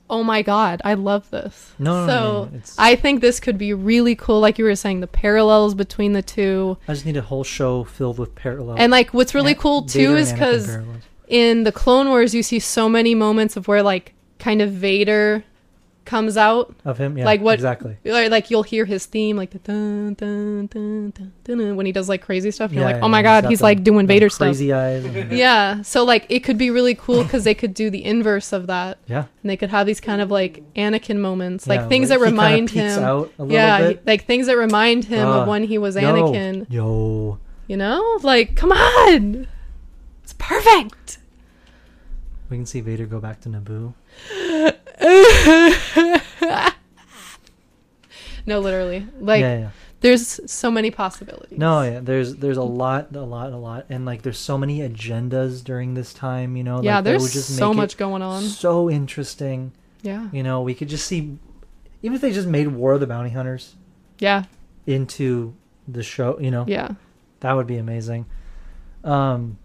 S2: oh my god, I love this.
S1: No, no,
S2: so
S1: no, no, it's-
S2: I think this could be really cool. Like you were saying, the parallels between the two,
S1: I just need a whole show filled with parallels.
S2: and like what's really
S1: Yeah,
S2: cool too is because in the Clone Wars, you see so many moments of where like kind of Vader comes out
S1: of him, yeah,
S2: like what-
S1: exactly?
S2: like you'll hear his theme like the dun dun dun dun dun, dun when he does like crazy stuff. You're
S1: Yeah,
S2: like,
S1: yeah,
S2: oh my god, he's
S1: them-
S2: like doing Vader stuff.
S1: crazy eyes. and-
S2: Yeah, so like it could be really cool because they could do the inverse of that,
S1: yeah,
S2: and they could have these kind of like Anakin moments, like things that remind him. Yeah, he- like things that remind him
S1: Ah,
S2: of when he was
S1: Yo,
S2: Anakin.
S1: Yo,
S2: You know, like come on, it's perfect.
S1: we can see Vader go back to Naboo.
S2: No, literally, like
S1: yeah, yeah.
S2: there's so many possibilities.
S1: No, yeah. There's there's a lot, a lot, a lot, and like there's so many agendas during this time. You know,
S2: yeah,
S1: like,
S2: there's
S1: just
S2: so much going on.
S1: So interesting.
S2: Yeah,
S1: You know, we could just see, even if they just made War of the Bounty Hunters
S2: yeah,
S1: into the show. You know,
S2: yeah.
S1: that would be amazing. Um,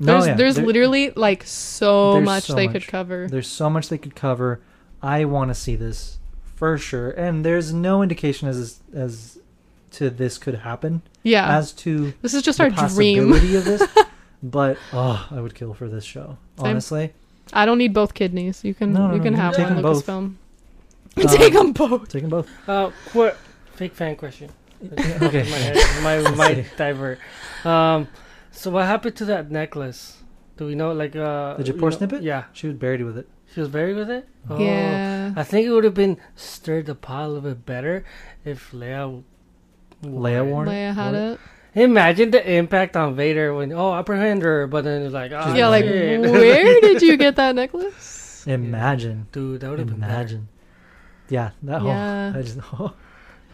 S1: no,
S2: There's
S1: yeah,
S2: there's
S1: there-
S2: literally like so much
S1: so
S2: they
S1: much.
S2: could cover.
S1: There's so much they could cover. I want to see this for sure, and there's no indication as as to this could happen
S2: Yeah,
S1: as to
S2: this is just
S1: the
S2: our dream.
S1: of this. But oh, I would kill for this show. Honestly,
S2: I don't need both kidneys. You can
S1: No, no,
S2: you can
S1: you
S2: have
S1: take
S2: one
S1: them both.
S2: Lucasfilm.
S1: Um,
S2: take them both.
S1: taking both.
S3: Uh, qu- fake fan question.
S1: Okay.
S3: my head, my my divert. Um, so what happened to that necklace? Do we know? Like uh,
S1: The
S3: you
S1: Japor
S3: know-
S1: snippet?
S3: Yeah,
S1: She was buried with it.
S3: she was buried with it. Oh.
S2: Yeah.
S3: I think it would have been stirred the pot a little bit better if Leia. wore
S1: Leia
S3: it.
S1: wore it?
S2: Leia had it.
S3: Imagine the impact on Vader when oh apprehend her, but then it's like oh,
S2: yeah, like
S3: shit.
S2: where did you get that necklace?
S1: Imagine,
S3: dude that would have been
S1: imagine. Yeah, that.
S2: Yeah.
S1: Oh, I just. Oh,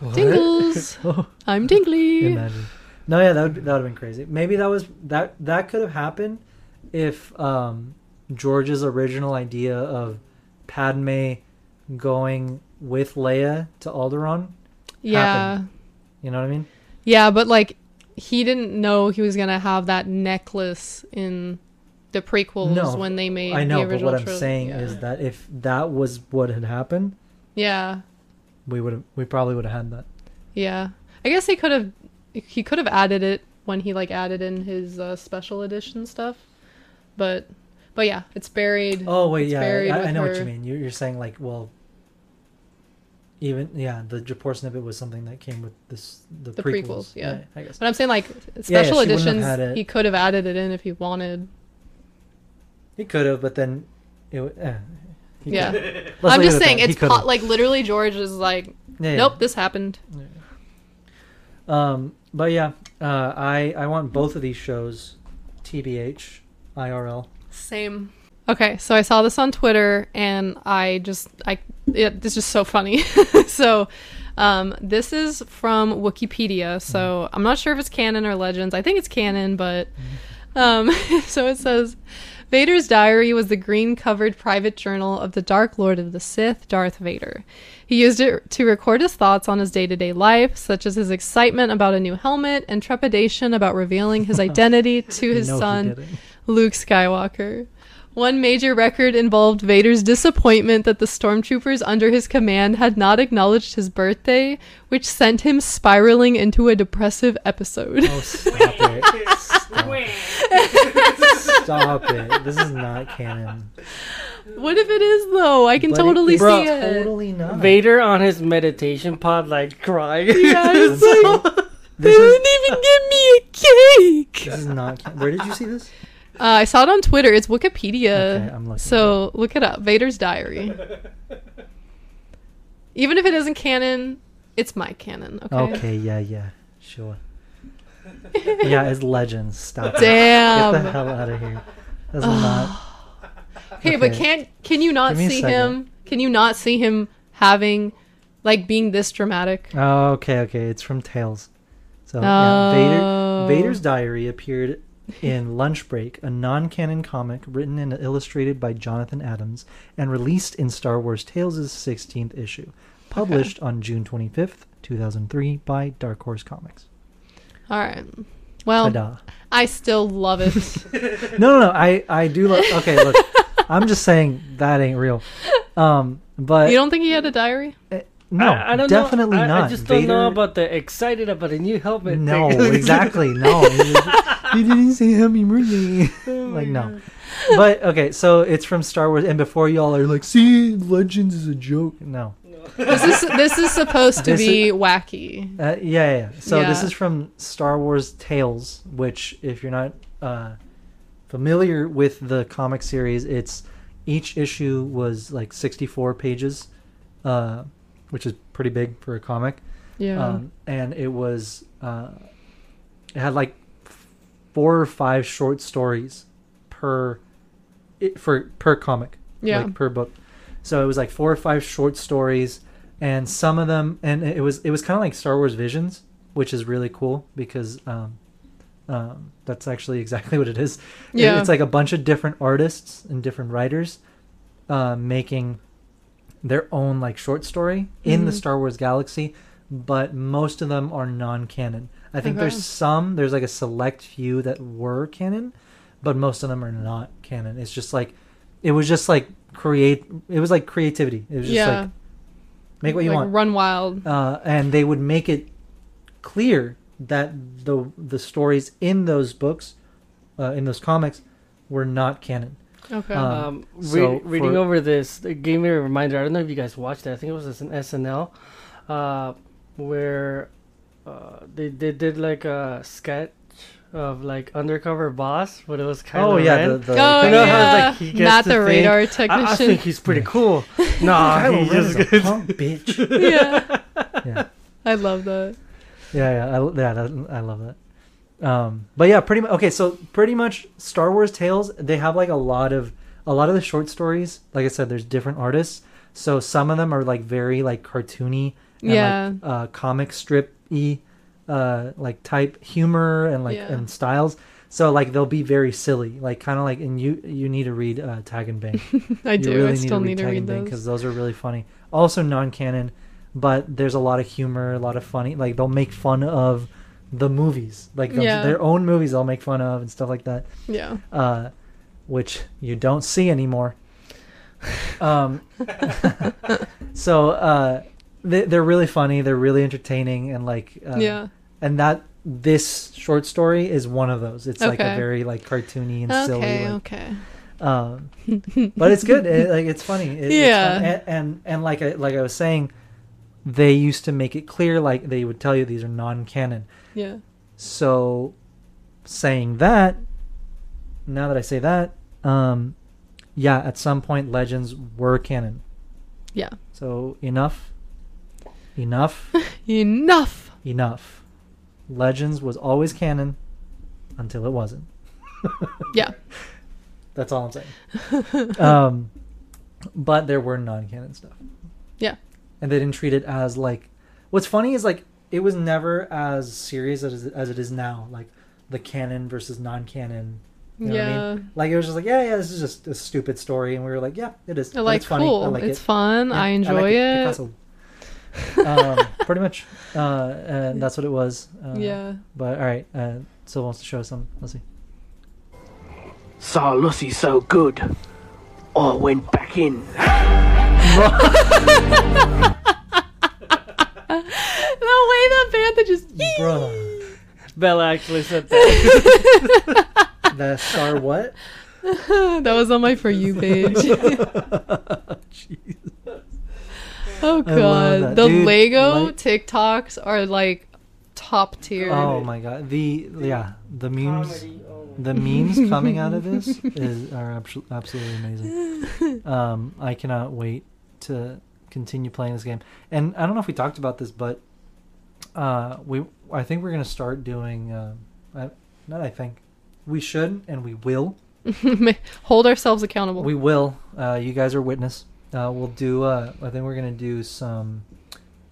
S3: What?
S2: Tingles.
S1: oh,
S2: I'm tingly.
S1: imagine. No, yeah, that would that would have been crazy. Maybe that was that that could have happened if um, George's original idea of Padme going with Leia to Alderaan.
S2: Yeah.
S1: happened. You know what I mean?
S2: Yeah, but like he didn't know he was gonna have that necklace in the prequels
S1: No,
S2: when they made it.
S1: I know, but what I'm
S2: trilogy.
S1: saying
S2: yeah.
S1: is that if that was what had happened,
S2: Yeah.
S1: we would have we probably would have had that.
S2: Yeah. I guess he could have he could have added it when he like added in his uh, special edition stuff. But but yeah, it's buried.
S1: Oh wait, yeah,
S2: buried
S1: I, I know what you mean. You're, you're saying like, well, even yeah, the Japor snippet was something that came with this the,
S2: The
S1: prequels.
S2: prequels, yeah.
S1: I guess.
S2: But I'm saying like special
S1: she wouldn't
S2: editions he could have added it in if he wanted.
S1: He could have, but then it. Eh,
S2: Yeah. I'm just saying it's po- like literally George is like
S1: Yeah, yeah.
S2: nope, this happened.
S1: Um, but yeah, uh, I I want both of these shows, TBH, IRL.
S2: Same. Okay, so I saw this on Twitter and I just I it, it's just so funny. so um, this is from Wikipedia. So I'm not sure if it's canon or legends. I think it's canon, but um, so it says Vader's diary was the green covered private journal of the Dark Lord of the Sith, Darth Vader. He used it to record his thoughts on his day to day life, such as his excitement about a new helmet and trepidation about revealing his identity to his
S1: No,
S2: son. Luke Skywalker. One major record involved Vader's disappointment that the stormtroopers under his command had not acknowledged his birthday, which sent him spiraling into a depressive episode.
S1: Oh, stop it. Stop. Stop it. This is not canon.
S2: what if it is though? I can
S1: But it-
S2: totally see it.
S1: Totally not.
S3: Vader on his meditation pod, like crying.
S2: Yeah, it's like, they
S1: is,
S2: didn't even give me a cake.
S1: this is not. Can- Where did you see this?
S2: Uh, I saw it on Twitter. It's Wikipedia.
S1: Okay, I'm looking
S2: so look it up. Vader's diary. Even if it isn't canon, it's my canon. Okay.
S1: Okay, yeah, yeah, sure. yeah, it's legends. Stop. it.
S2: Damn.
S1: Get the hell out of here. That's not.
S2: Hey, but can't can you not
S1: Give me a
S2: see him? Can you not see him having like being this dramatic?
S1: Oh, okay, okay. It's from Tales. So yeah,
S2: Oh.
S1: Vader. Vader's diary appeared in Lunch Break, a non-canon comic written and illustrated by Jonathan Adams, and released in Star Wars Tales' 16th issue, published on June 25th, 2003, by Dark Horse Comics.
S2: All right. Well,
S1: Ta-da.
S2: I still love it.
S1: No, no, no. I, I do. Lo- okay, look. I'm just saying that ain't real. Um, but
S2: you don't think he had a diary?
S1: no,
S3: I, I don't
S1: definitely
S3: know. I,
S1: not.
S3: I just don't know about the excited about a new helmet.
S1: No,
S3: thing.
S1: exactly. No. you didn't say happy birthday. like, no. But, okay, so it's from Star Wars, and before y'all are like, see, Legends is a joke. No.
S2: This is this is supposed to
S1: This
S2: be wacky.
S1: Uh, yeah, yeah, yeah. So this is from Star Wars Tales, which, if you're not uh, familiar with the comic series, it's each issue was like 64 pages, uh, which is pretty big for a comic.
S2: Yeah.
S1: um, and it was uh, it had like four or five short stories per it, for per comic
S2: yeah.
S1: like per book so it was like four or five short stories and some of them and it was it was kind of like star wars visions which is really cool because um, um, that's actually exactly what it is It-
S2: Yeah.
S1: it's like a bunch of different artists and different writers uh, making their own like short story in the
S2: Mhm.
S1: Star Wars galaxy, but most of them are non-canon. I think
S2: Okay.
S1: there's some, there's like a select few that were canon, but most of them are not canon. It's just like it was just like create it was like creativity. It was just
S2: yeah.
S1: like make what you
S2: like,
S1: want.
S2: Run wild.
S1: Uh, and they would make it clear that the the stories in those books uh, in those comics were not canon.
S2: Okay.
S3: Um, re-
S1: So
S3: reading
S1: for-
S3: over this, it gave me a reminder. I don't know if you guys watched it. I think it was an SNL, uh, where uh, they they did like a sketch of like undercover boss, but it was kind
S1: oh
S3: of
S1: yeah, the, the
S2: oh
S3: you know how,
S2: yeah.
S3: like, he gets
S2: Matt
S3: the
S2: the
S3: thing?
S2: radar
S3: I, I think he's pretty cool. nah,
S1: Kylo
S3: he just
S1: a punk bitch.
S2: yeah.
S1: Yeah.
S2: I love that.
S1: Yeah, yeah, I, yeah, that, I love that. Um, but yeah, pretty much. Okay, so pretty much Star Wars Tales. They have like a lot of a lot of the short stories. Like I said, there's different artists. So some of them are like very like cartoony, and,
S2: Yeah.
S1: like, uh, comic strip y, uh, like type humor and like
S2: Yeah.
S1: and styles. So like they'll be very silly, like kind of like. And you you need to read uh, Tag and Bang.
S2: I
S1: You
S2: do.
S1: really
S2: I still need to
S1: Tag
S2: read
S1: and Bang
S2: those.
S1: because those are really funny. Also non-canon, but there's a lot of humor, a lot of funny. Like they'll make fun of the movies, like
S2: Yeah.
S1: their own movies. They'll make fun of and stuff like that,
S2: Yeah.
S1: uh, which you don't see anymore. Um, so uh, they, they're really funny. They're really entertaining, and like uh,
S2: yeah.
S1: and that this short story is one of those. It's like a very like cartoony and silly.
S2: Okay.
S1: like,
S2: Okay.
S1: um, but it's good. It, like it's funny. It- it's
S2: Yeah.
S1: fun. And, and and like I like I was saying, they used to make it clear. Like they would tell you these are non-canon.
S2: Yeah.
S1: So, saying that, now that I say that, um, yeah, at some point legends were canon.
S2: Yeah.
S1: So enough, enough,
S2: Enough.
S1: enough. Legends was always canon until it wasn't.
S2: Yeah.
S1: That's all I'm saying. um, but there were non-canon stuff.
S2: Yeah.
S1: and they didn't treat it as like. What's funny is like it was never as serious as as it is now. Like the canon versus non-canon. You know what I
S2: yeah.
S1: mean? Like it was just like, yeah, yeah, this is just a stupid story, and we were like, yeah, it is.
S2: Like,
S1: it's funny.
S2: cool.
S1: I like
S2: it's
S1: it.
S2: fun.
S1: Yeah,
S2: I enjoy
S1: like
S2: it.
S1: Picasso. Um, pretty much, uh, and that's what it was. Uh,
S2: yeah.
S1: But all right, uh, Sil wants to show us some. Let's see.
S6: Saw Lucy so good. I went back in.
S2: The way that band just
S1: Bruh.
S3: Bella actually said that.
S1: The star what?
S2: that was on my for you page.
S1: Jeez.
S2: Oh god, the
S1: Dude,
S2: Lego
S1: like-
S2: TikToks are like top tier.
S1: Oh my god. The yeah, the memes
S3: oh.
S1: the memes coming out of this is are abso- absolutely amazing. Um I cannot wait to continue playing this game. And I don't know if we talked about this, but uh we I think we're going to start doing uh I, not I think we should and we will
S2: Hold ourselves accountable.
S1: We will. Uh, you guys are witness. Uh, we'll do. Uh, I think we're gonna do some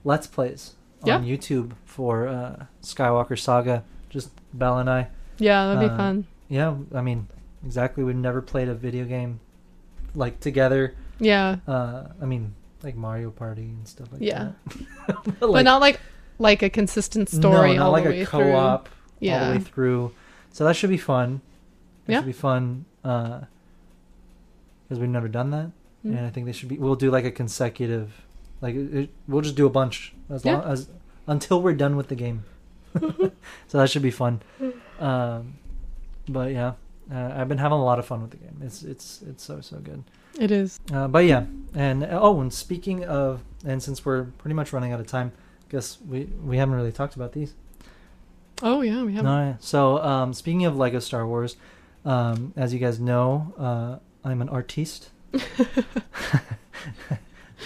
S1: let's plays
S2: Yeah.
S1: on YouTube for uh, Skywalker Saga. Just Belle and I.
S2: yeah, that'd be
S1: uh,
S2: fun.
S1: Yeah, I mean, exactly. We've never played a video game like together.
S2: Yeah,
S1: Uh, I mean, like Mario Party and stuff like
S2: Yeah.
S1: that. but,
S2: but
S1: like,
S2: not like like a consistent story
S1: no, not like a co-op
S2: through.
S1: all the way through. So that should be fun. That
S2: Yeah.
S1: should be fun. Because we've never done that.
S2: Mm.
S1: and I think they should be. We'll do like a consecutive, like it, we'll just do a bunch as long as until we're done with the game. so that should be fun. Um, but yeah, uh, I've been having a lot of fun with the game. It's it's it's so so good.
S2: it is.
S1: Uh, but yeah, and oh, and speaking of, and since we're pretty much running out of time, I guess we we haven't really talked about these.
S2: Oh yeah, we have.
S1: No, yeah. So um, speaking of Lego Star Wars, um, as you guys know, uh, I'm an artiste.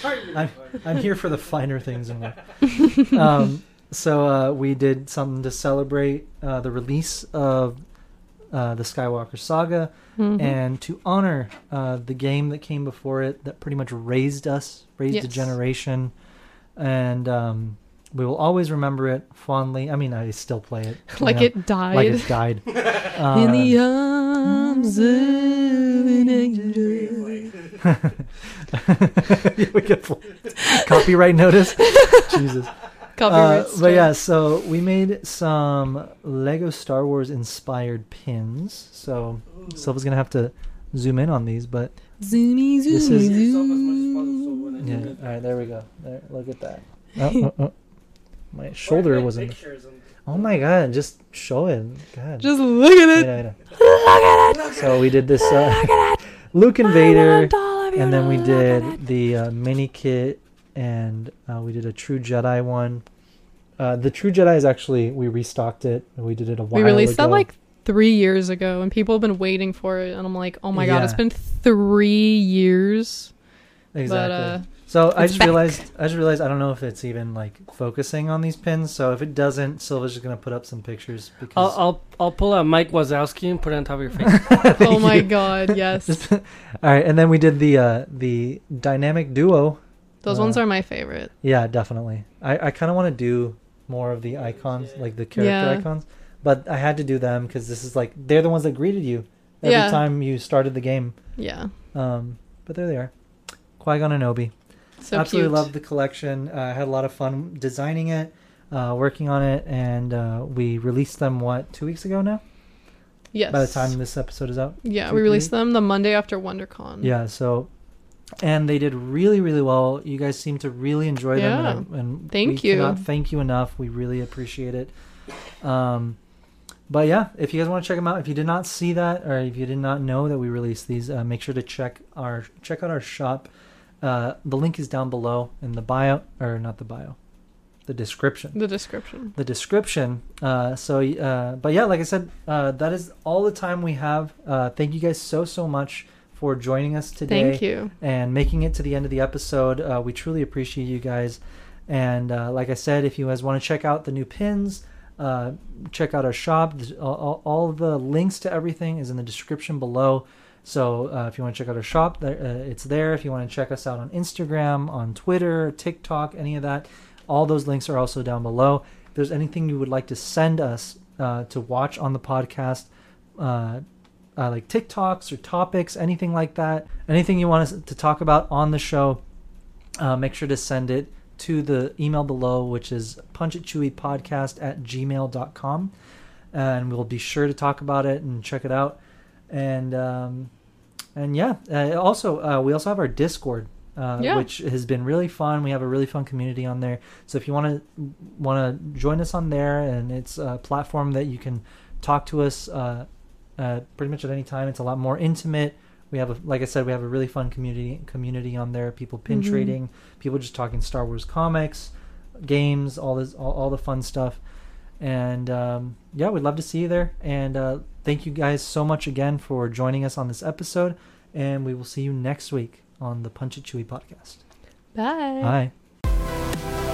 S1: I'm, I'm here for the finer things in life. Um, so uh, we did something to celebrate uh, the release of uh, the Skywalker Saga
S2: Mhm.
S1: and to honor uh, the game that came before it that pretty much raised us, raised a generation, and um, we will always remember it fondly. I mean, I still play it
S2: like
S1: know,
S2: it died.
S1: like it died.
S2: In the arms of.
S1: we get full copyright notice. Jesus.
S2: Copyright
S1: Uh, but yeah, so we made some Lego Star Wars inspired pins. So Silva's gonna have to zoom in on these, but
S2: Zoomy,
S1: This
S2: zoomy,
S1: is-
S2: zoom.
S1: yeah. All right, there we go. There, look at that. Oh, oh, oh. My shoulder was in. Oh my god! Just show it. God.
S2: Just look at
S1: Wait,
S2: it.
S1: wait, wait.
S2: Look at it.
S1: So we did this uh, Luke and Vader,
S2: all of you
S1: and then we
S2: to look at
S1: did the uh, mini kit, and uh, we did a True Jedi one. Uh, the True Jedi is actually we restocked it. We did it a while ago.
S2: We released that like three years ago, and people have been waiting for it. And I'm like, oh my god, it's been three years.
S1: exactly.
S2: But
S1: so I just
S2: back.
S1: realized I just realized I don't know if it's even like focusing on these pins. So if it doesn't, Silva's just gonna put up some pictures
S3: I'll,
S1: because
S3: I'll I'll pull out Mike Wazowski and put it on top of your face.
S2: oh my god, yes,
S1: Just- all right, and then we did the uh, the dynamic duo.
S2: those
S1: uh,
S2: ones are my favorite.
S1: Yeah, definitely. I, I kind of want to do more of the icons, like the character
S2: Yeah.
S1: icons, but I had to do them because this is like they're the ones that greeted you every
S2: Yeah.
S1: time you started the game.
S2: Yeah,
S1: Um, but there they are. Qui Gon and Obi.
S2: So
S1: Absolutely
S2: cute.
S1: loved the collection. Uh, had a lot of fun designing it, uh, working on it, and uh, we released them what two weeks ago now.
S2: Yes.
S1: By the time this episode is out.
S2: yeah, we released them the Monday after WonderCon.
S1: Yeah. So, and they did really, really well. You guys seem to really enjoy them,
S2: Yeah.
S1: and, and
S2: Thank you.
S1: Thank you enough. We really appreciate it. Um, but yeah, if you guys want to check them out, if you did not see that, or if you did not know that we released these, uh, make sure to check our check out our shop. Uh, the link is down below in the bio, or not the bio, the description
S2: The description.
S1: the description. Uh, so, uh, but yeah, like I said, uh, that is all the time we have. Uh, thank you guys so so much for joining us today
S2: Thank you.
S1: and making it to the end of the episode. Uh, we truly appreciate you guys. And uh, like I said, if you guys want to check out the new pins, uh, check out our shop. All, all- all the links to everything is in the description below. So uh, if you want to check out our shop, uh, it's there. If you want to check us out on Instagram, on Twitter, TikTok, any of that, all those links are also down below. If there's anything you would like to send us uh, to watch on the podcast, uh, uh, like TikToks or topics, anything like that, anything you want us to talk about on the show, uh, make sure to send it to the email below, which is punchitchewiepodcast at gmail.com. And we'll be sure to talk about it and check it out. And um, and yeah, uh, also uh, we also have our Discord, uh,
S2: Yeah.
S1: which has been really fun. We have a really fun community on there. So if you want to want to join us on there, and it's a platform that you can talk to us uh, uh, pretty much at any time. It's a lot more intimate. We have, a, like I said, we have a really fun community community on there. People pin
S2: Mhm.
S1: trading, people just talking Star Wars comics, games, all this, all, all the fun stuff. And um, yeah, we'd love to see you there. And uh, Thank you guys so much again for joining us on this episode, and we will see you next week on the Punch It Chewie podcast.
S2: Bye.
S1: Bye.